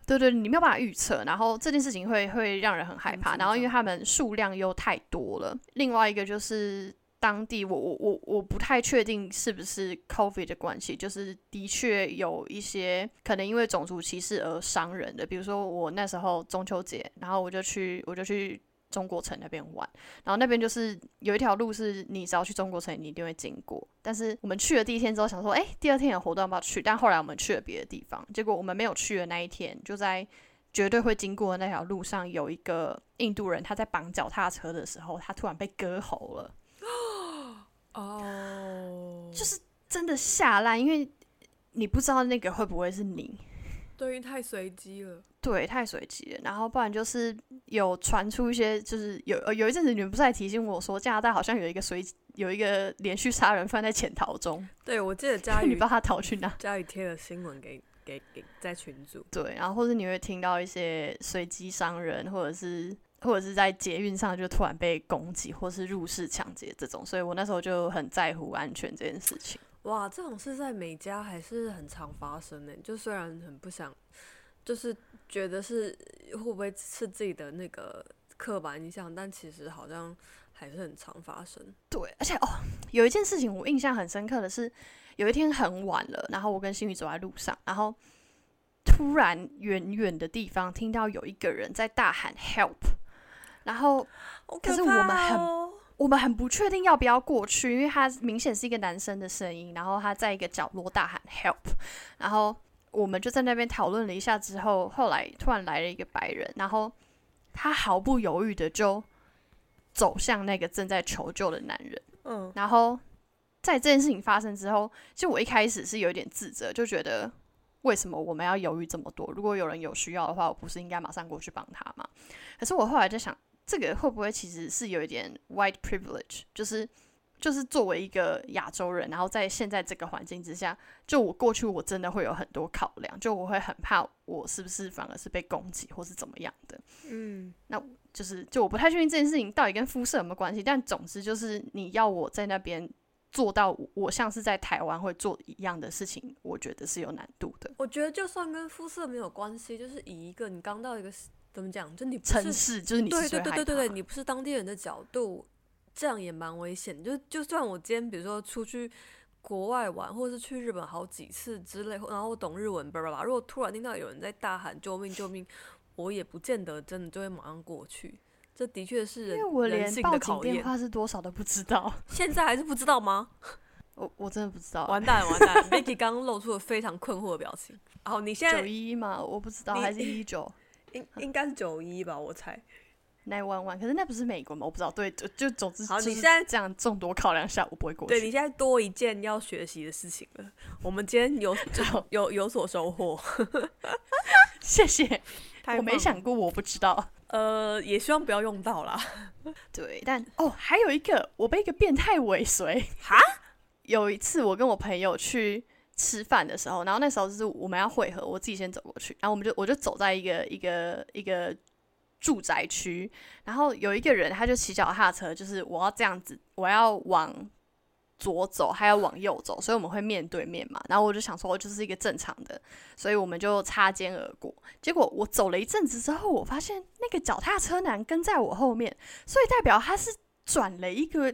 对对，你没有办法预测，然后这件事情会会让人很害怕，然后因为他们数量又太多了。另外一个就是当地我我我我不太确定是不是 COVID 的关系，就是的确有一些可能因为种族歧视而伤人的，比如说我那时候中秋节，然后我就去我就去。中国城那边玩，然后那边就是有一条路是你只要去中国城，你一定会经过。但是我们去了第一天之后，想说，哎、第二天有活动要不要去？但后来我们去了别的地方，结果我们没有去的那一天，就在绝对会经过的那条路上，有一个印度人，他在绑脚踏车的时候，他突然被割喉了，哦，就是真的吓烂，因为你不知道那个会不会是你。对，因为太随机了。对，太随机了。然后不然就是有传出一些，就是有呃有一阵子你们不是还提醒我说，加拿大好像有一个随有一个连续杀人犯在潜逃中，对，我记得 佳宇你不知道他逃去哪。佳宇贴了新闻给给给在群组。对，然后或者你会听到一些随机伤人，或者是或者是在捷运上就突然被攻击，或是入室抢劫这种，所以我那时候就很在乎安全这件事情。哇，这种事在美加还是很常发生的。就虽然很不想，就是觉得是会不会是自己的那个刻板印象，但其实好像还是很常发生。对，而且哦，有一件事情我印象很深刻的是，有一天很晚了，然后我跟新宇走在路上，然后突然远远的地方听到有一个人在大喊 “help”，然后好可是我们很我们很不确定要不要过去，因为他明显是一个男生的声音，然后他在一个角落大喊 “help”，然后我们就在那边讨论了一下之后，后来突然来了一个白人，然后他毫不犹豫的就走向那个正在求救的男人。嗯，然后在这件事情发生之后，其实我一开始是有点自责，就觉得为什么我们要犹豫这么多？如果有人有需要的话，我不是应该马上过去帮他吗？可是我后来在想，这个会不会其实是有一点 white privilege，就是就是作为一个亚洲人，然后在现在这个环境之下，就我过去我真的会有很多考量，就我会很怕我是不是反而是被攻击或是怎么样的。嗯，那就是就我不太确定这件事情到底跟肤色有没有关系，但总之就是你要我在那边做到我我像是在台湾会做一样的事情，我觉得是有难度的。我觉得就算跟肤色没有关系，就是以一个你刚到一个怎么讲，就你不城是市就是你对对对对对，你不是当地人的角度，这样也蛮危险。就就算我今天比如说出去国外玩，或者是去日本好几次之类，然后我懂日文，叭叭叭，如果突然听到有人在大喊救命救命，我也不见得真的就会马上过去。这的确是因为我连性报警电。话是多少都不知道，现在还是不知道吗？我我真的不知道。完蛋完蛋了！Vicky 刚刚露出了非常困惑的表情。好，你现在九在一嘛，我不知道，你还是一九应应该是九一吧，我猜。nine one one，可是那不是美国吗？我不知道。对，就就总之，好你现在这样众多考量下，我不会过去。对你现在多一件要学习的事情了。我们今天有 好有有所收获，谢谢。我没想过，我不知道。呃，也希望不要用到啦。对，但哦，还有一个，我被一个变态尾随。哈？有一次，我跟我朋友去吃饭的时候，然后那时候就是我们要汇合，我自己先走过去，然后我们就我就走在一个一个一个住宅区，然后有一个人他就骑脚踏车，就是我要这样子，我要往左走，还要往右走，所以我们会面对面嘛。然后我就想说，我就是一个正常的，所以我们就擦肩而过。结果我走了一阵子之后，我发现那个脚踏车男跟在我后面，所以代表他是转了一个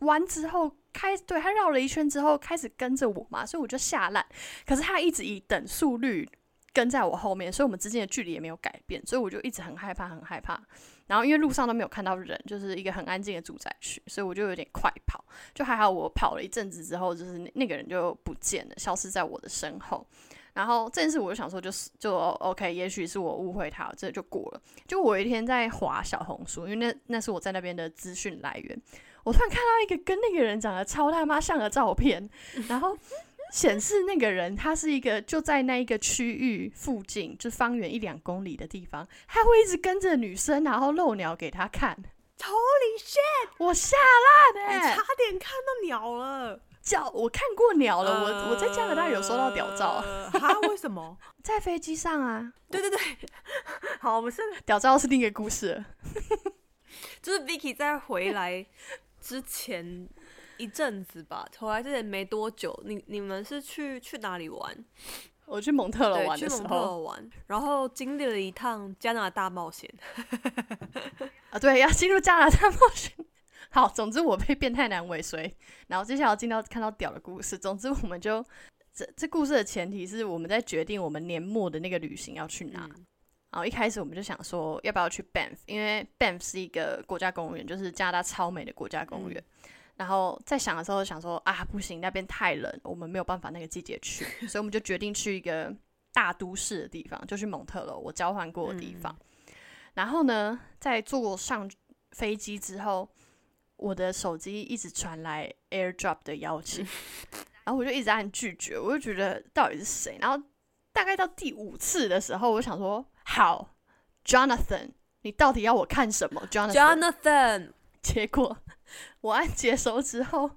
完之后开，对他绕了一圈之后开始跟着我嘛，所以我就下烂。可是他一直以等速率跟在我后面，所以我们之间的距离也没有改变，所以我就一直很害怕，很害怕。然后因为路上都没有看到人，就是一个很安静的住宅区，所以我就有点快跑。就还好，我跑了一阵子之后，就是那那个人就不见了，消失在我的身后。然后这件事我就想说，就是就 OK，也许是我误会他，这就过了。就我一天在划小红书，因为那那是我在那边的资讯来源，我突然看到一个跟那个人长得超他妈像的照片，然后。显示那个人，他是一个就在那一个区域附近，就方圆一两公里的地方，他会一直跟着女生，然后露鸟给他看。Holy shit！我吓烂哎，差点看到鸟了。叫我看过鸟了，我我在加拿大有收到屌照。哈？为什么？在飞机上啊？对对对。好，我们是屌照是另一个故事。就是 Vicky 在回来之前。一阵子吧，回来之前没多久，你你们是去去哪里玩？我去蒙特罗玩的时候，玩，然后经历了一趟加拿大冒险。啊，对，要进入加拿大冒险。好，总之我被变态男尾随，然后接下来进到看到屌的故事。总之，我们就这这故事的前提是我们在决定我们年末的那个旅行要去哪。然后一开始我们就想说要不要去 Banff，因为 Banff 是一个国家公园，就是加拿大超美的国家公园。然后在想的时候，想说啊，不行，那边太冷，我们没有办法那个季节去，所以我们就决定去一个大都市的地方，就去蒙特楼，我交换过的地方。然后呢，在坐上飞机之后，我的手机一直传来 AirDrop 的邀请，然后我就一直按拒绝，我就觉得到底是谁？然后大概到第五次的时候，我想说，好，Jonathan，你到底要我看什么？Jonathan，结果。我按接收之后，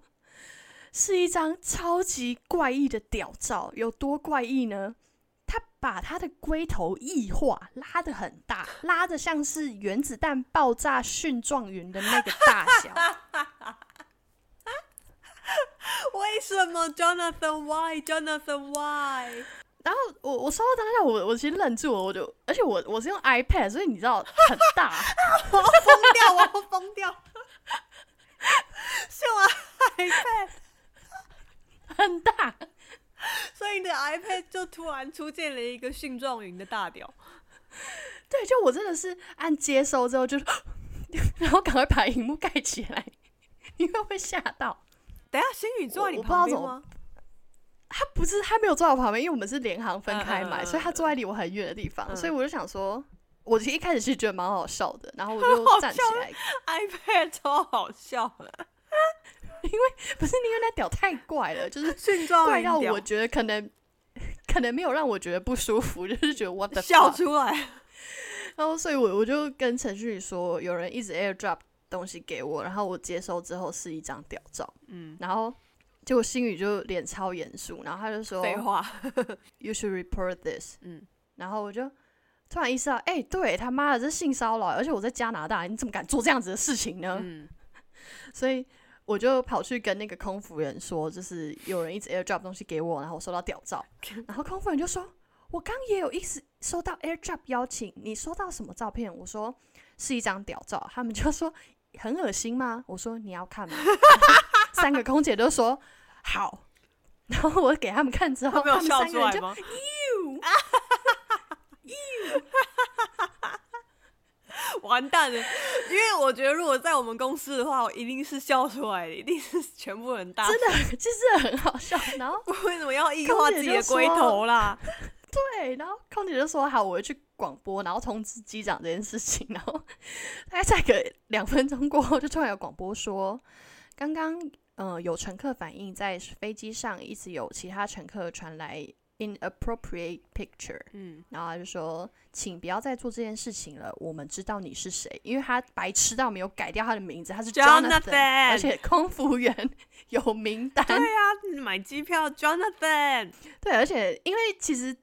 是一张超级怪异的屌照。有多怪异呢？他把他的龟头异化，拉的很大，拉的像是原子弹爆炸蕈状云的那个大小。为什么，Jonathan Why？Jonathan Why？然后我我收到当下，我我其实愣住了，我就而且我我是用 iPad，所以你知道很大，我要疯掉，我要疯掉。是我 iPad 很大，所以你的 iPad 就突然出现了一个蕈状云的大屌。对，就我真的是按接收之后，就然后赶快把荧幕盖起来，因为会吓到。等下，星宇坐在你旁边吗？他不是，他没有坐在我旁边，因为我们是联行分开买，所以他坐在离我很远的地方。所以我就想说。我其实一开始是觉得蛮好笑的，然后我就 站起来，iPad 超好笑的，因为不是因为那屌太怪了，就是怪到我觉得可能 可能没有让我觉得不舒服，就是觉得我的笑出来，然后所以我我就跟程序员说，有人一直 AirDrop 东西给我，然后我接收之后是一张屌照，嗯，然后结果心宇就脸超严肃，然后他就说废话，You should report this，嗯，然后我就。突然意识到，哎，对他妈的，这性骚扰！而且我在加拿大，你怎么敢做这样子的事情呢？嗯 所以我就跑去跟那个空服员说，就是有人一直 AirDrop 东西给我，然后我收到屌照。然后空服员就说：“我刚也有意思收到 AirDrop 邀请，你收到什么照片？”我说：“是一张屌照。”他们就说：“很恶心吗？”我说：“你要看吗？”三个空姐都说：“好。”然后我给他们看之后，他们三个人就，you。完蛋了！因为我觉得，如果在我们公司的话，我一定是笑出来的，一定是全部人大，真的就是很好笑。然后为什么要异化自己的龟头啦？对，然后空姐就说：“好，我会去广播，然后通知机长这件事情。”然后大概再个两分钟过后，就突然有广播说：“刚刚呃有乘客反映，在飞机上一直有其他乘客传来。” Inappropriate picture，嗯，然后他就说，请不要再做这件事情了。我们知道你是谁，因为他白痴到没有改掉他的名字，他是 Jonathan，而且空服员有名单。对啊，买机票 Jonathan。对，而且因为其实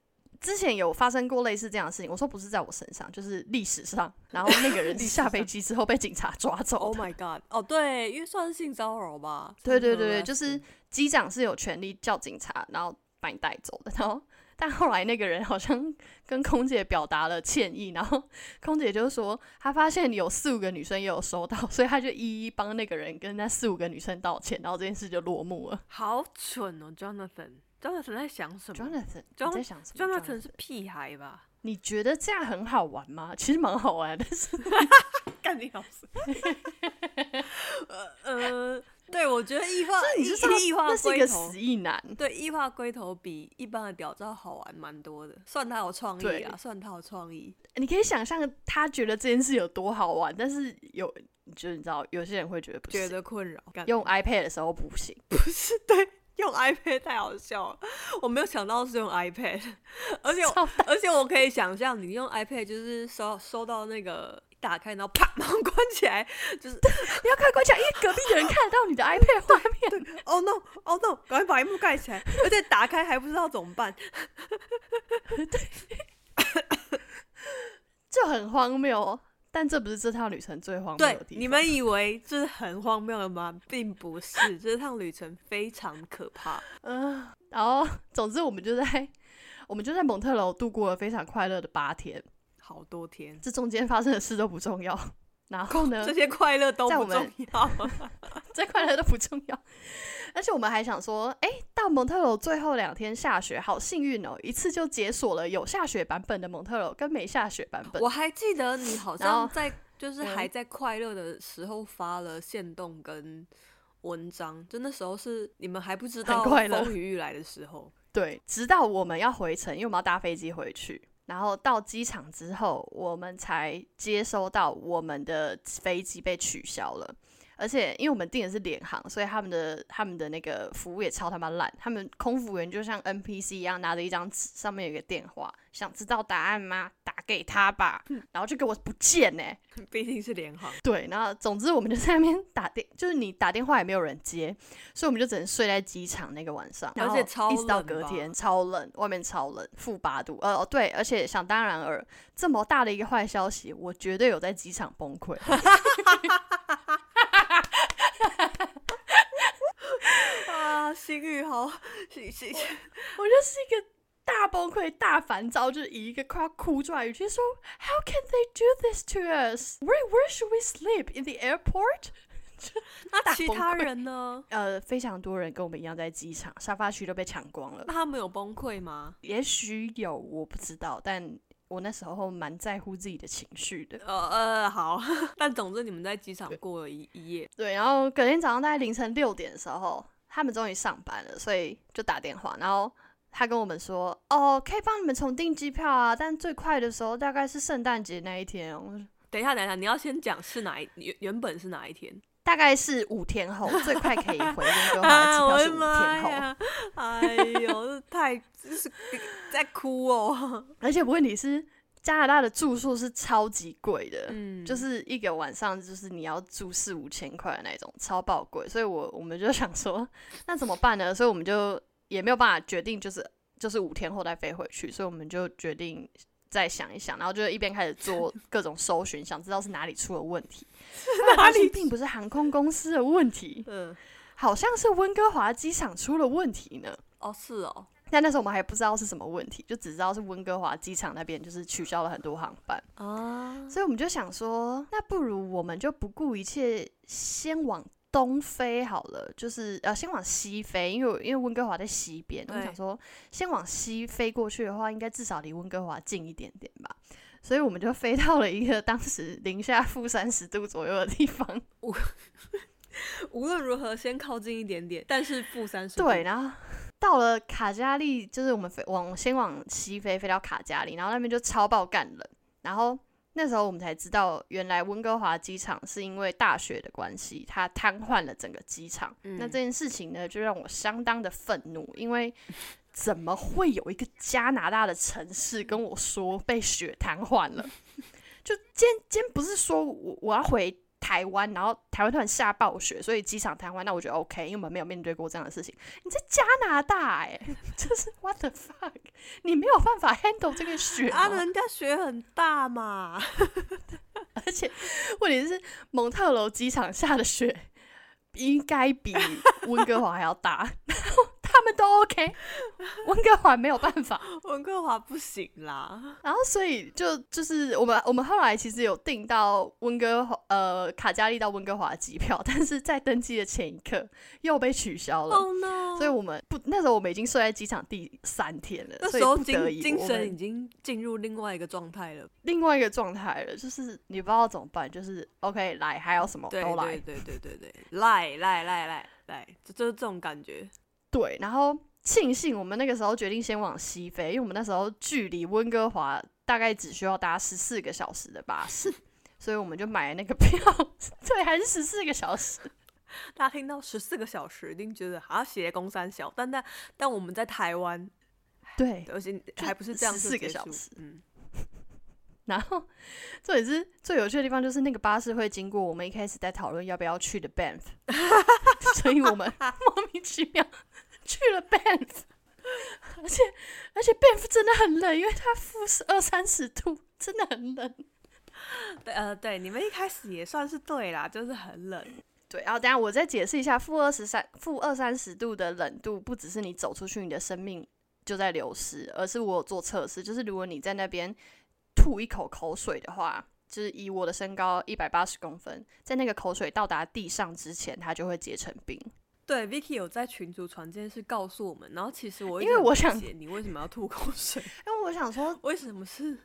之前有发生过类似这样的事情，我说不是在我身上，就是历史上，然后那个人下飞机之后被警察抓走。Oh my god！哦，对，因为算是性骚扰吧。对对对对，就是机长是有权利叫警察，然后把你带走的。然后，但后来那个人好像跟空姐表达了歉意，然后空姐就说，她发现有四五个女生也有收到，所以她就一一帮那个人跟那四五个女生道歉，然后这件事就落幕了。好蠢哦，Jonathan。Jonathan 在想什么 Jonathan，你在想什么 Jonathan 是屁孩吧？你觉得这样很好玩吗？其实蛮好玩的，但是 干你老师。呃呃，对，我觉得异化你就知道异异化那是一个死，意男。对，异化龟头比一般的屌照好玩蛮多的，算他有创意啊，算他有创意。你可以想象他觉得这件事有多好玩，但是有就是你知道，有些人会觉得不觉。得困扰，用 iPad 的时候不行，不是对，用 iPad 太好笑了，我没有想到是用 iPad，而且我而且我可以想象你用 iPad 就是收收到那个打开，然后啪，然后关起来，就是你要快关起来，因为隔壁的人看得到你的 iPad 画面。Oh no Oh no，赶快把屏幕盖起来，而且打开还不知道怎么办。这很荒谬，但这不是这趟旅程最荒谬的，地方。你们以为这是很荒谬的吗？并不是，这趟旅程非常可怕。嗯、然后总之我们就在我们就在蒙特楼度过了非常快乐的八天，好多天，这中间发生的事都不重要。然后呢这，些快乐都不重要。这快乐都不重要。而且我们还想说，哎、到蒙特楼最后两天下雪，好幸运哦，一次就解锁了有下雪版本的蒙特楼跟没下雪版本。我还记得你好像在就是嗯还在快乐的时候发了线动跟文章，就那时候是你们还不知道风雨欲来的时候。对，直到我们要回程，因为我们要搭飞机回去，然后到机场之后，我们才接收到我们的飞机被取消了。而且因为我们订的是联航，所以他们的他们的那个服务也超他妈烂。他们空服员就像 NPC 一样，拿着一张纸，上面有一个电话，想知道答案吗？打给他吧。然后就给我不见呢、毕竟是联航，对，然后总之我们就在那边打电，就是你打电话也没有人接，所以我们就只能睡在机场那个晚上，而且超一直到隔天超冷，外面超冷，负八度。呃，哦对，而且想当然尔，这么大的一个坏消息，我绝对有在机场崩溃。啊，心雨好，心心我就是一个大崩溃、大烦躁，就是以一个快要哭出来的语气说：“How can they do this to us? Where where should we sleep in the airport？” 那其他人呢？呃，非常多人跟我们一样在机场沙发区都被抢光了那。他们有崩溃吗？也许有，我不知道，但我那时候蛮在乎自己的情绪的。呃呃，好，但总之你们在机场过了一一夜，对，然后隔天早上大概凌晨六点的时候，他们终于上班了，所以就打电话，然后他跟我们说：“哦，可以帮你们重订机票啊，但最快的时候大概是圣诞节那一天哦，我说等一下，等一下，你要先讲是哪一原原本是哪一天？大概是五天后，最快可以回温哥华的机票是五天后。呀！哎呦，这太就是在哭哦。而且问题是，加拿大的住宿是超级贵的，嗯，就是一个晚上就是你要住四五千块的那种，超爆贵。所以我我们就想说，那怎么办呢？所以我们就也没有办法决定，就是就是五天后再飞回去。所以我们就决定再想一想，然后就一边开始做各种搜寻，想知道是哪里出了问题。哪里？并不是航空公司的问题，嗯，好像是温哥华机场出了问题呢。哦，是哦，但那时候我们还不知道是什么问题，就只知道是温哥华机场那边就是取消了很多航班。啊，所以我们就想说，那不如我们就不顾一切，先往东飞好了，就是呃，先往西飞，因为因为温哥华在西边，我想说，先往西飞过去的话，应该至少离温哥华近一点点吧。所以我们就飞到了一个当时零下负三十度左右的地方，无论如何先靠近一点点，但是负三十。对，，然后到了卡加利，就是我们飞往先往西飞，飞到卡加利，然后那边就超爆干冷。然后那时候我们才知道，原来温哥华机场是因为大雪的关系，它瘫痪了整个机场。嗯那这件事情呢，就让我相当的愤怒，因为怎么会有一个加拿大的城市跟我说被雪瘫痪了？就今天今天不是说我我要回。台湾，然后台湾突然下暴雪，所以机场瘫痪，那我觉得 OK，因为我们没有面对过这样的事情。你在加拿大，哎，就是 What the fuck？你没有办法 handle 这个雪啊？人家雪很大嘛，而且问题是蒙特楼机场下的雪应该比温哥华还要大。他们都 OK，温哥华没有办法，温哥华不行啦。然后所以就就是我们我们后来其实有订到温哥华呃卡加利到温哥华的机票，但是在登机的前一刻又被取消了。Oh no！所以我们不那时候我们已经睡在机场第三天了，那时候精精神已经进入另外一个状态了，另外一个状态了，就是你不知道怎么办，就是 OK 来还有什么都来，对对对对对，来来来来来，就就是这种感觉。对，然后庆幸我们那个时候决定先往西飞，因为我们那时候距离温哥华大概只需要搭十四个小时的巴士，所以我们就买了那个票。对，还是十四个小时。大家听到十四个小时，一定觉得好像写工三小，但但但我们在台湾，对，而且还不是这样四个小时。嗯。然后这也是最有趣的地方，就是那个巴士会经过我们一开始在讨论要不要去的 Banff，所以我们莫名其妙。去了 Banff，而且而且 Banff 真的很冷，因为它负二三十度，真的很冷。对，呃，对，你们一开始也算是对啦，就是很冷。对，然后等下我再解释一下，负二十三、负二三十度的冷度，不只是你走出去，你的生命就在流失，而是我有做测试，就是如果你在那边吐一口口水的话，就是以我的身高一百八十公分，在那个口水到达地上之前，它就会结成冰。对，Vicky 有在群组传这件事告诉我们，然后其实我因为我想你为什么要吐口水？因为我想说，为什么是？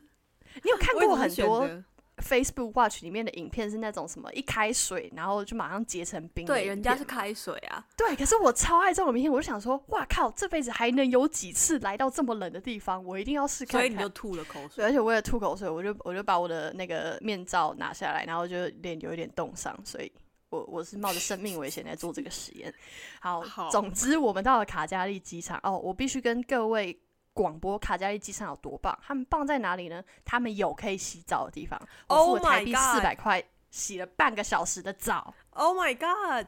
你有看过很多 Facebook Watch 里面的影片，是那种什么一开水，然后就马上结成冰？对，人家是开水啊。对，可是我超爱这种影片，我就想说，哇靠，这辈子还能有几次来到这么冷的地方？我一定要试看。所以你就吐了口水，而且为了吐口水，我就我就把我的那个面罩拿下来，然后就脸有一点冻伤，所以。我我是冒着生命危险在做这个实验。好，总之我们到了卡加利机场哦，我必须跟各位广播卡加利机场有多棒。他们棒在哪里呢？他们有可以洗澡的地方。我付了台币四百块，洗了半个小时的澡。Oh my god，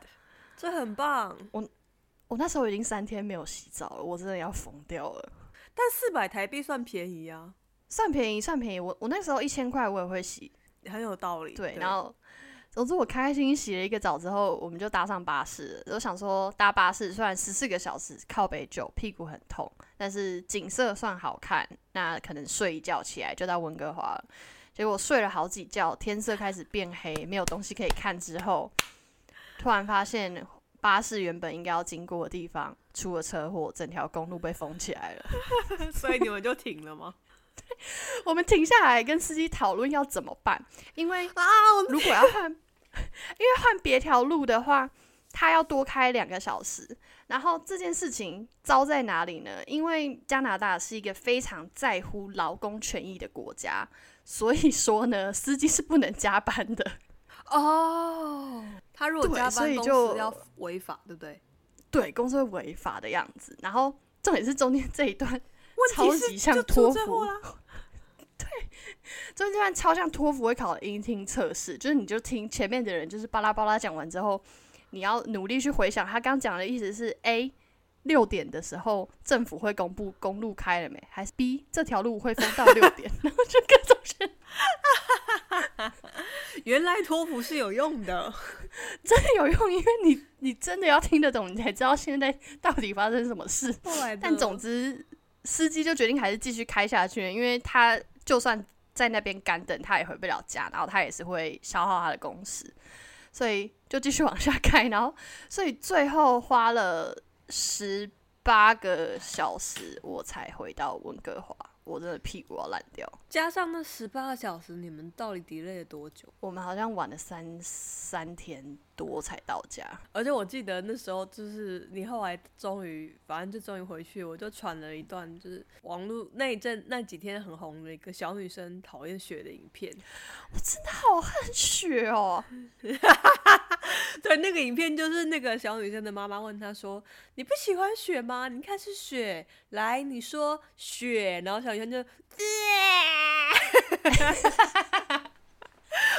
这很棒。我我那时候已经三天没有洗澡了，我真的要疯掉了。但四百台币算便宜啊，算便宜，算便宜。我我那时候一千块我也会洗，很有道理。对，然后。总之，我开开心心洗了一个澡之后，我们就搭上巴士。我想说，搭巴士虽然十四个小时靠北久，屁股很痛，但是景色算好看。那可能睡一觉起来就到温哥华了。结果睡了好几觉，天色开始变黑，没有东西可以看之后，突然发现巴士原本应该要经过的地方出了车祸，整条公路被封起来了。所以你们就停了吗？我们停下来跟司机讨论要怎么办，因为啊，如果要换，因为换别条路的话，他要多开两个小时。然后这件事情糟在哪里呢？因为加拿大是一个非常在乎劳工权益的国家，所以说呢，司机是不能加班的。哦，他如果加班，公司要违法，对不对？对，公司会违法的样子。然后重点是中间这一段。超级像托福，对，这段超像托福会考的音听测试，就是你就听前面的人就是巴拉巴拉讲完之后，你要努力去回想他刚讲的意思是 A 六点的时候政府会公布公路开了没，还是 B 这条路会封到 六点，然后就各种选。原来托福是有用的，真的有用，因为你你真的要听得懂，你才知道现在到底发生什么事。但总之。司机就决定还是继续开下去，因为他就算在那边干等，他也回不了家，然后他也是会消耗他的工时，所以就继续往下开，然后所以最后花了十八个小时，我才回到温哥华。我真的屁股要烂掉，加上那十八个小时，你们到底 delay 了多久？我们好像晚了三三天多才到家。而且我记得那时候就是你后来终于，反正就终于回去，我就传了一段就是网络那一阵那几天很红的一个小女生讨厌雪的影片。我真的好恨雪哦。对，那个影片就是那个小女生的妈妈问她说：“你不喜欢雪吗？你看是雪，来，你说雪。”然后小女生就，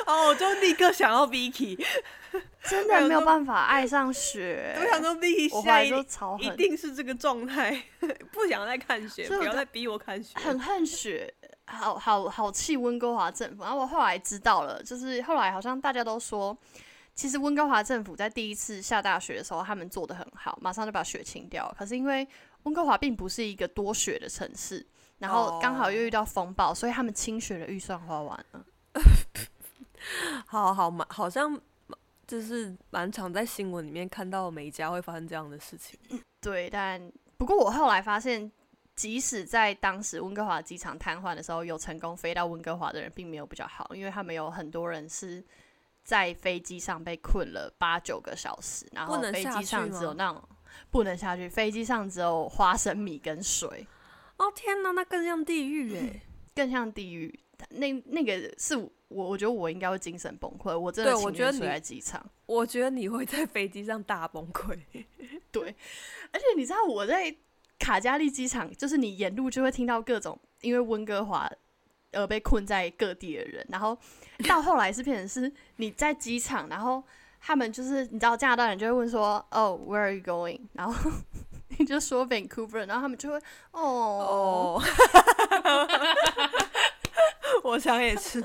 哦，我就立刻想要 Vicky，真的没有办法爱上雪。我想说 Vicky 我现在一怀就超一，定是这个状态，不想再看雪，不要再逼我看雪。很恨雪，好好好气温哥华政府。然后我后来知道了，就是后来好像大家都说，其实温哥华政府在第一次下大雪的时候，他们做的很好，马上就把雪清掉了。可是因为温哥华并不是一个多雪的城市，然后刚好又遇到风暴，所以他们清雪的预算花完了。好好蛮好像就是蛮常在新闻里面看到每一家会发生这样的事情。对，但不过我后来发现，即使在当时温哥华机场瘫痪的时候，有成功飞到温哥华的人，并没有比较好，因为他们有很多人是在飞机上被困了八九个小时，然后飞机上只有那种不能下去，飞机上只有花生米跟水，哦天哪，那更像地狱哎！更像地狱。那那个是我，我觉得我应该会精神崩溃，我真的对我觉得你情愿睡在机场。我觉得你会在飞机上大崩溃。对，而且你知道我在卡加利机场，就是你沿路就会听到各种因为温哥华而被困在各地的人，然后到后来是变成是你在机场，然后他们就是你知道加拿大人就会问说，哦、w h e r e are you going？然后 你就说 Vancouver，然后他们就会哦，哦，我想也是。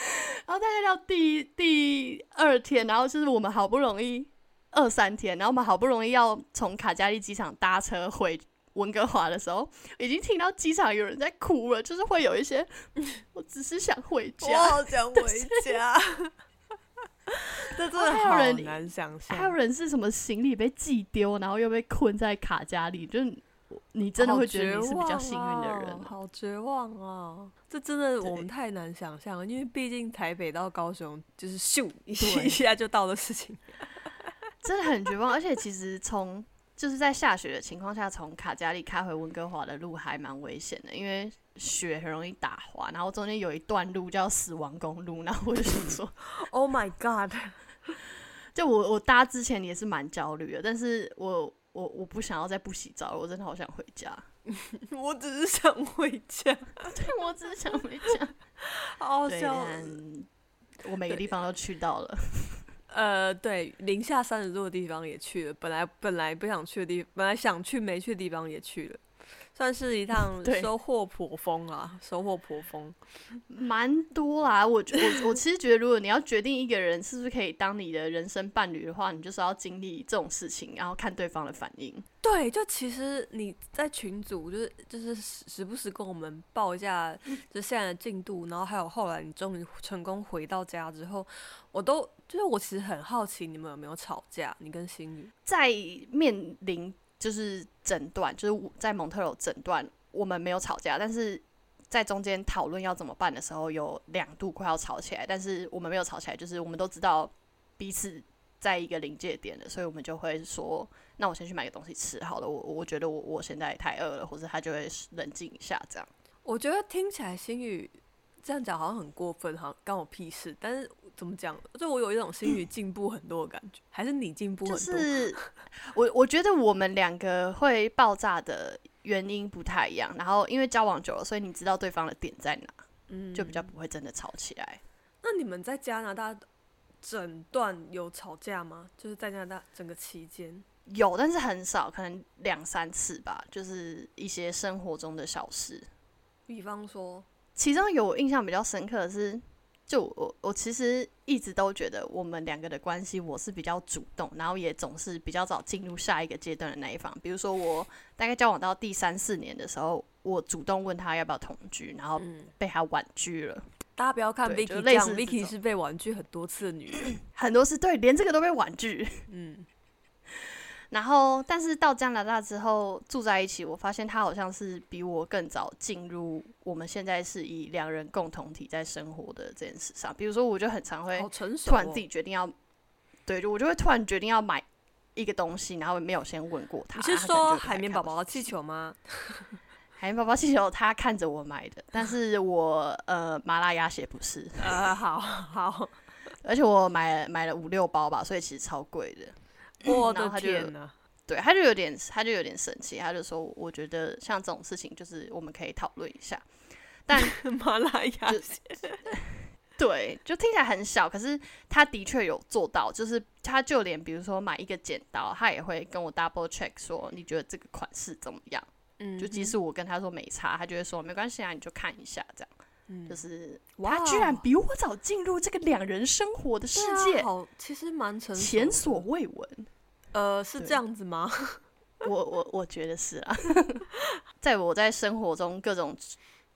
然后大概到第第二天，然后就是我们好不容易二三天，然后我们好不容易要从卡加利机场搭车回温哥华的时候，已经听到机场有人在哭了，就是会有一些，我只是想回我家。好想回家。这真的好还有人难想象。还有人是什么行李被寄丢，然后又被困在卡加利，就是你真的会觉得你是比较幸运的人。好绝望哦好绝望哦！这真的我们太难想象了，因为毕竟台北到高雄就是咻一下就到的事情。真的很绝望，而且其实从就是在下雪的情况下，从卡加利开回温哥华的路还蛮危险的，因为雪很容易打滑，然后中间有一段路叫死亡公路，然后我就想说，Oh my god！就我我搭之前也是蛮焦虑的，但是我我我不想要再不洗澡了，我真的好想回家，我只是想回家，对我只是想回家。好笑。我每个地方都去到了，呃，对，零下三十度的地方也去了，本来本来不想去的地，本来想去没去的地方也去了，算是一趟 收获颇丰啊，收获颇丰。蛮多啦。我我我其实觉得，如果你要决定一个人是不是可以当你的人生伴侣的话，你就是要经历这种事情，然后看对方的反应。对，就其实你在群组就是就是时时不时跟我们报一下就现在的进度，然后还有后来你终于成功回到家之后，我都就是我其实很好奇你们有没有吵架，你跟心宇。在面临就是诊断，就是在蒙特楼诊断，我们没有吵架，但是在中间讨论要怎么办的时候，有两度快要吵起来，但是我们没有吵起来，就是我们都知道彼此在一个临界点了，所以我们就会说，那我先去买个东西吃好了，我我觉得我我现在太饿了，或者他就会冷静一下这样。我觉得听起来心语这样讲好像很过分，好像关我屁事。但是怎么讲，就我有一种心理进步很多的感觉，还是你进步很就多？是我我觉得我们两个会爆炸的原因不太一样，然后因为交往久了，所以你知道对方的点在哪，嗯就比较不会真的吵起来。那你们在加拿大整段有吵架吗？就是在加拿大整个期间，有，但是很少，可能两三次吧，就是一些生活中的小事。比方说，其中有我印象比较深刻的是，就我我其实一直都觉得我们两个的关系，我是比较主动，然后也总是比较早进入下一个阶段的那一方。比如说我大概交往到第三四年的时候，我主动问他要不要同居，然后嗯，被他婉拒了。大家不要看 Vicky 这样类似，Vicky 是被婉拒很多次的女人。很多次对，连这个都被婉拒。嗯，然后，但是到加拿大之后住在一起，我发现他好像是比我更早进入我们现在是以两人共同体在生活的这件事上。比如说，我就很常会。突然自己决定要，对，就我就会突然决定要买一个东西，然后没有先问过他。你是说海绵宝宝的气球吗？海绵宝宝气球他看着我买的，但是我呃麻辣鸭血不是，呃，好好，而且我买了买了五六包吧，所以其实超贵的。我的天哪！对，他就有点，他就有点生气，他就说：“我觉得像这种事情，就是我们可以讨论一下。”但麻辣鸭就血，对，就听起来很小，可是他的确有做到，就是他就连比如说买一个剪刀，他也会跟我 double check 说你觉得这个款式怎么样？嗯就即使我跟他说没差，他就会说没关系啊，你就看一下这样。嗯就是哇他居然比我早进入这个两人生活的世界，啊好，其实蛮成熟前所未闻。呃是对这样子吗？我我我觉得是啊，在我在生活中各种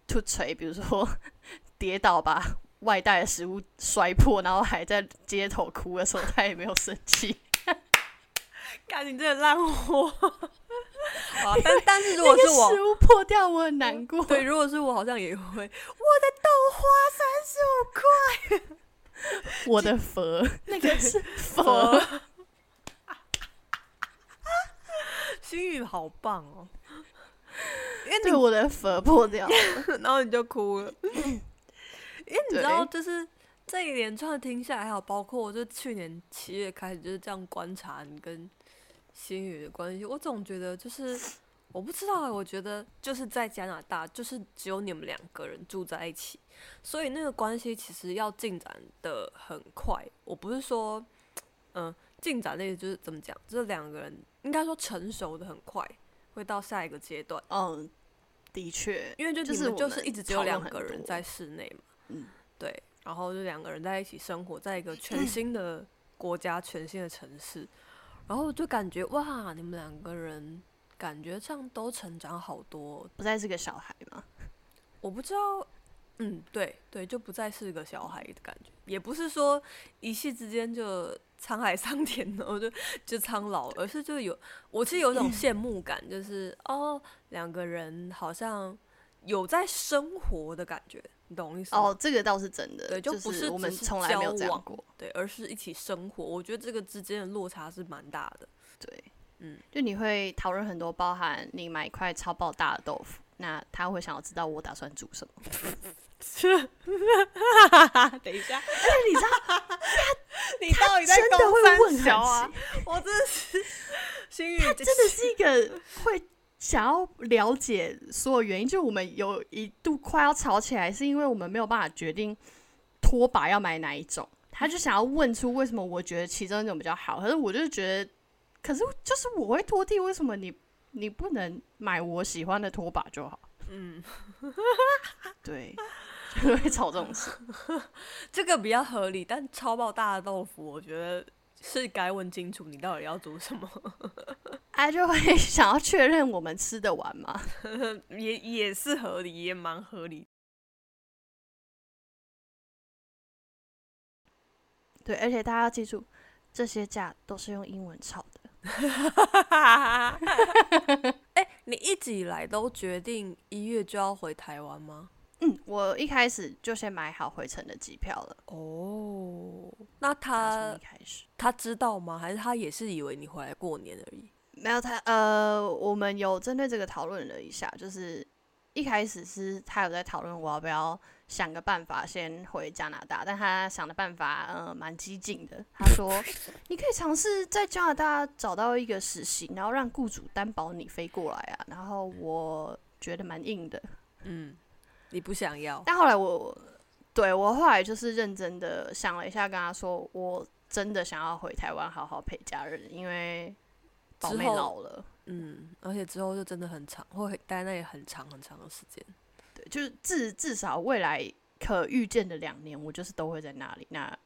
突锤，比如说 跌倒把外带的食物摔破，然后还在街头哭的时候，他也没有生气。干你这个烂货！啊，但但是如果是我食，物破掉，我很难过。对，如果是我，好像也会。我的豆花三十五块，我的佛，那个是佛。佛。心宇好棒哦，因为对，我的佛破掉了。然后你就哭了，因为你知道，就是这一连串听下来，还有包括我就去年七月开始就是这样观察你跟心宇的关系，我总觉得就是我不知道欸，我觉得就是在加拿大，就是只有你们两个人住在一起，所以那个关系其实要进展的很快。我不是说，嗯、进展的意思就是怎么讲，就是两个人应该说成熟的很快，会到下一个阶段。嗯，的确，因为就就是就是一直只有两个人在室内嘛，嗯，对，然后就两个人在一起生活在一个全新的国家、全新的城市，然后就感觉哇，你们两个人感觉上都成长好多哦。不再是个小孩嘛。我不知道，嗯，对对，就不再是个小孩的感觉，也不是说一夕之间就沧海桑田，然后就就苍老，而是就有我是有一种羡慕感，就是哦，两个人好像有在生活的感觉，你懂我意思吗？哦，这个倒是真的，对，就不是我们从来没有这样过。对，而是一起生活。我觉得这个之间的落差是蛮大的。对，嗯，就你会讨论很多，包含你买一块超爆大的豆腐，那他会想要知道我打算煮什么。等一下，你知道，你到底在真的会啊？我真的是心宇，真的是一个会想要了解所有原因。就我们有一度快要吵起来，是因为我们没有办法决定拖把要买哪一种，他就想要问出为什么我觉得其中一种比较好，可是我就觉得，可是就是我会拖地，为什么你你不能买我喜欢的拖把就好？嗯，对，就会吵这种事。这个比较合理，但超爆大的豆腐，我觉得是该问清楚你到底要煮什么，他 就会 想要确认我们吃得完吗？也也是合理，也蛮合理。对，而且大家要记住，这些价都是用英文炒的。哎、你一直以来都决定一月就要回台湾吗？嗯，我一开始就先买好回程的机票了。哦，那他一开始他知道吗？还是他也是以为你回来过年而已？没有他，呃，我们有针对这个讨论了一下，就是一开始是他有在讨论我要不要想个办法先回加拿大，但他想的办法呃蛮激进的。他说你可以尝试在加拿大找到一个实习，然后让雇主担保你飞过来啊。然后我觉得蛮硬的，嗯，你不想要？但后来我对我后来就是认真的想了一下，跟他说我真的想要回台湾好好陪家人，因为宝妹老了。嗯，而且之后就真的很长，会待那里很长很长的时间。对，就是至至少未来可预见的两年，我就是都会在那里。那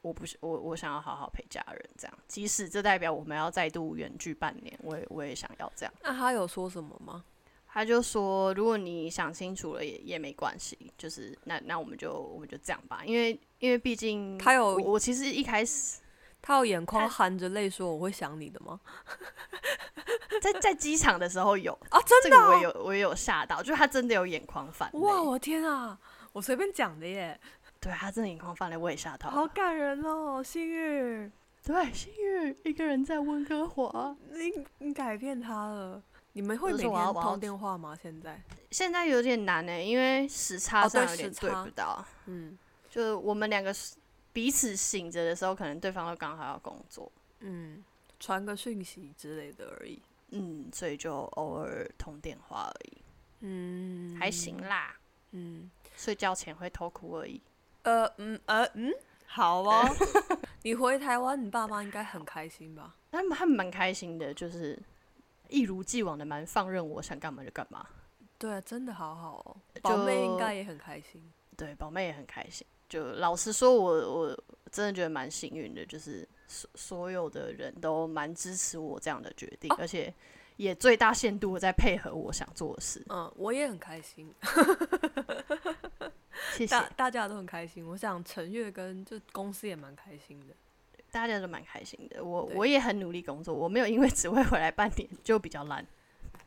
我不是我我想要好好陪家人，这样，即使这代表我们要再度远距半年，我也我也想要这样。那他有说什么吗？他就说，如果你想清楚了也也没关系，就是那那我们就我们就这样吧，因为因为毕竟他有我我其实一开始他有眼眶含着泪说我会想你的吗？在在机场的时候有啊，真的哦、这个我也有我也有吓到，就是他真的有眼眶泛泪，哇，我天啊！我随便讲的耶，对他真的眼眶泛泪，我也吓到。好感人哦，幸运，对，幸运一个人在温哥华。你你改变他了。你们会就每天通电话吗？现在？现在有点难呢、因为时差上有点差对不到。嗯就是我们两个彼此醒着的时候，可能对方都刚好要工作，嗯，传个讯息之类的而已。嗯，所以就偶尔通电话而已，嗯，还行啦。嗯，睡觉前会偷哭而已。呃嗯呃嗯，好哦。你回台湾，你爸妈应该很开心吧？他们他们蛮开心的，就是一如既往的蛮放任我想干嘛就干嘛。对啊，真的好好哦。宝妹应该也很开心。对，宝妹也很开心。就老实说，我我真的觉得蛮幸运的，就是所所有的人都蛮支持我这样的决定，而且也最大限度在配合我想做的事。嗯，我也很开心。谢谢，大大家都很开心。我想陈月跟就公司也蛮开心的，大家都蛮开心的。我我也很努力工作，我没有因为只会回来半年就比较烂。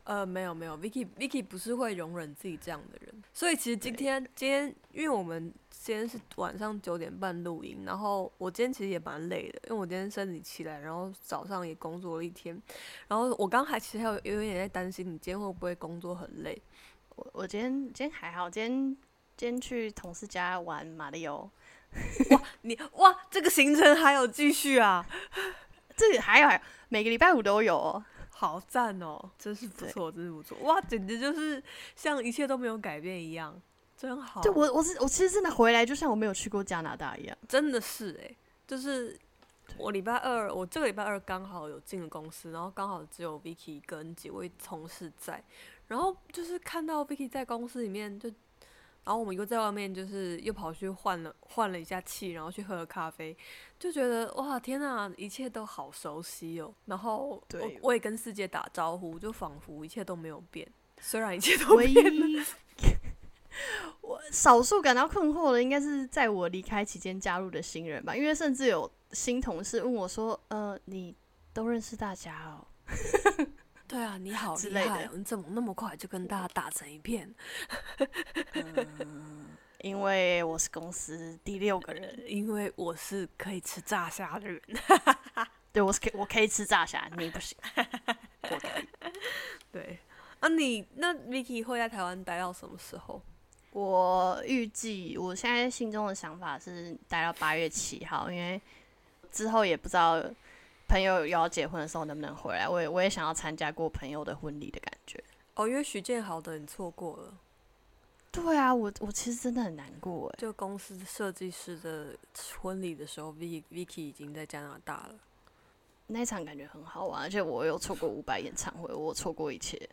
呃，没有没有，Vicky Vicky 不是会容忍自己这样的人，所以其实今天今天，因为我们今天是晚上九点半录音，然后我今天其实也蛮累的，因为我今天生理起来，然后早上也工作了一天，然后我刚还其实还有有点在担心你今天会不会工作很累。我我今天今天还好，今天今天去同事家玩马里奥。哇，你哇，这个行程还有继续啊？这里还有，还有每个礼拜五都有哦。好赞哦，真是不错，真是不错，哇，简直就是像一切都没有改变一样，真好。对我，我是我，其实真的回来就像我没有去过加拿大一样，真的是哎，就是我礼拜二，我这个礼拜二刚好有进了公司，然后刚好只有 Vicky 跟几位同事在，然后就是看到 Vicky 在公司里面就。然后我们又在外面，就是又跑去换了换了一下气，然后去喝了咖啡，就觉得哇天呐，一切都好熟悉哦。然后我我也跟世界打招呼，就仿佛一切都没有变，虽然一切都变了。我少数感到困惑的，应该是在我离开期间加入的新人吧，因为甚至有新同事问我说：“呃，你都认识大家哦？” 对啊，你好厉害！你怎么那么快就跟大家打成一片？嗯因为我是公司第六个人，因为我是可以吃炸虾的人。对，我是可我可以吃炸虾，你不行。我可以。对，啊，你那 Vicky 会在台湾待到什么时候？我预计我现在心中的想法是待到八月七号，因为之后也不知道。朋友要结婚的时候能不能回来？我也我也想要参加过朋友的婚礼的感觉。哦，因为徐建豪的你错过了。对啊，我我其实真的很难过哎。就公司设计师的婚礼的时候，V Vicky 已经在加拿大了。那场感觉很好玩，而且我又错过五百演唱会，我错过一切。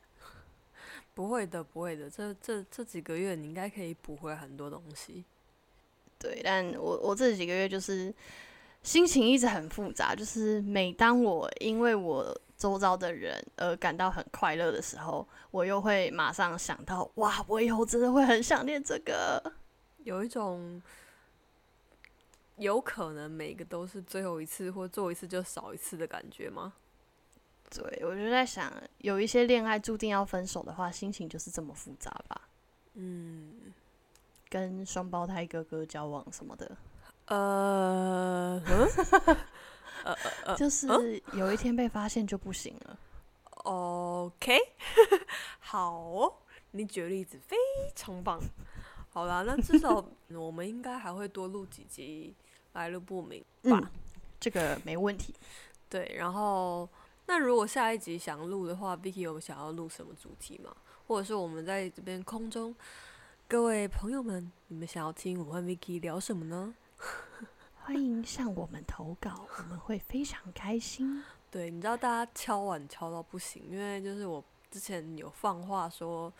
不会的，不会的，这这这几个月你应该可以补回很多东西。对，但我我这几个月就是。心情一直很复杂，就是每当我因为我周遭的人而感到很快乐的时候，我又会马上想到，哇，我以后真的会很想念这个，有一种有可能每个都是最后一次，或做一次就少一次的感觉吗？对，我就在想，有一些恋爱注定要分手的话，心情就是这么复杂吧？嗯，跟双胞胎哥哥交往什么的。呃，就是有一天被发现就不行了。OK，好，你举例子非常棒。好啦，那至少 我们应该还会多录几集来路不明吧？这个没问题。对，然后那如果下一集想录的话，Vicky 有想要录什么主题吗？或者是我们在这边空中各位朋友们，你们想要听我和 Vicky 聊什么呢？欢迎向我们投稿，我们会非常开心。对，你知道大家敲碗敲到不行，因为就是我之前有放话说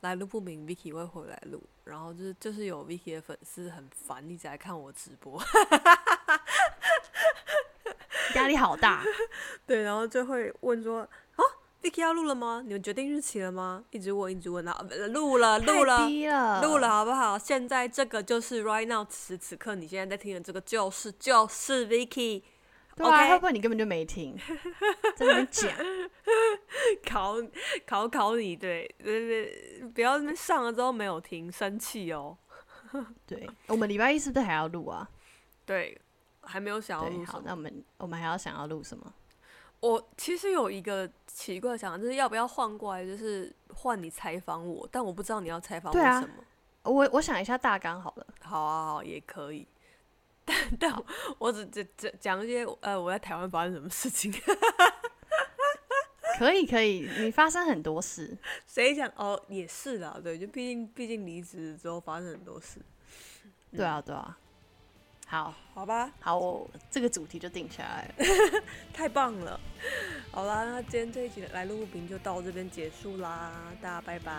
来路不明，Vicky 会回来录，然后就是就是有 Vicky 的粉丝很烦，一直在看我直播，压力好大。对，然后就会问说。Vicky 要录了吗？你们决定日期了吗？一直问，一直问啊！录了，录了，录了，好不好？现在这个就是 right now，此时此刻，你现在在听的这个就是就是 Vicky。对啊，会不会你根本就没听？在那边讲，考考考你，对对对，不要上了之后没有听，生气哦。对，我们礼拜一是不是还要录啊？对，还没有想要录。好，那我们我们还要想要录什么？我其实有一个奇怪想法，就是要不要换过来，就是换你采访我，但我不知道你要采访我什么。我我想一下大纲好了。好啊，好也可以。但但我只只只讲一些呃，我在台湾发生什么事情。可以可以，你发生很多事。谁讲哦？也是啦，对，就毕竟毕竟离职之后发生很多事。对啊对啊。好，好吧，好，我这个主题就定下来了。太棒了。好啦，那今天这一集的来路不平就到这边结束啦，大家拜拜。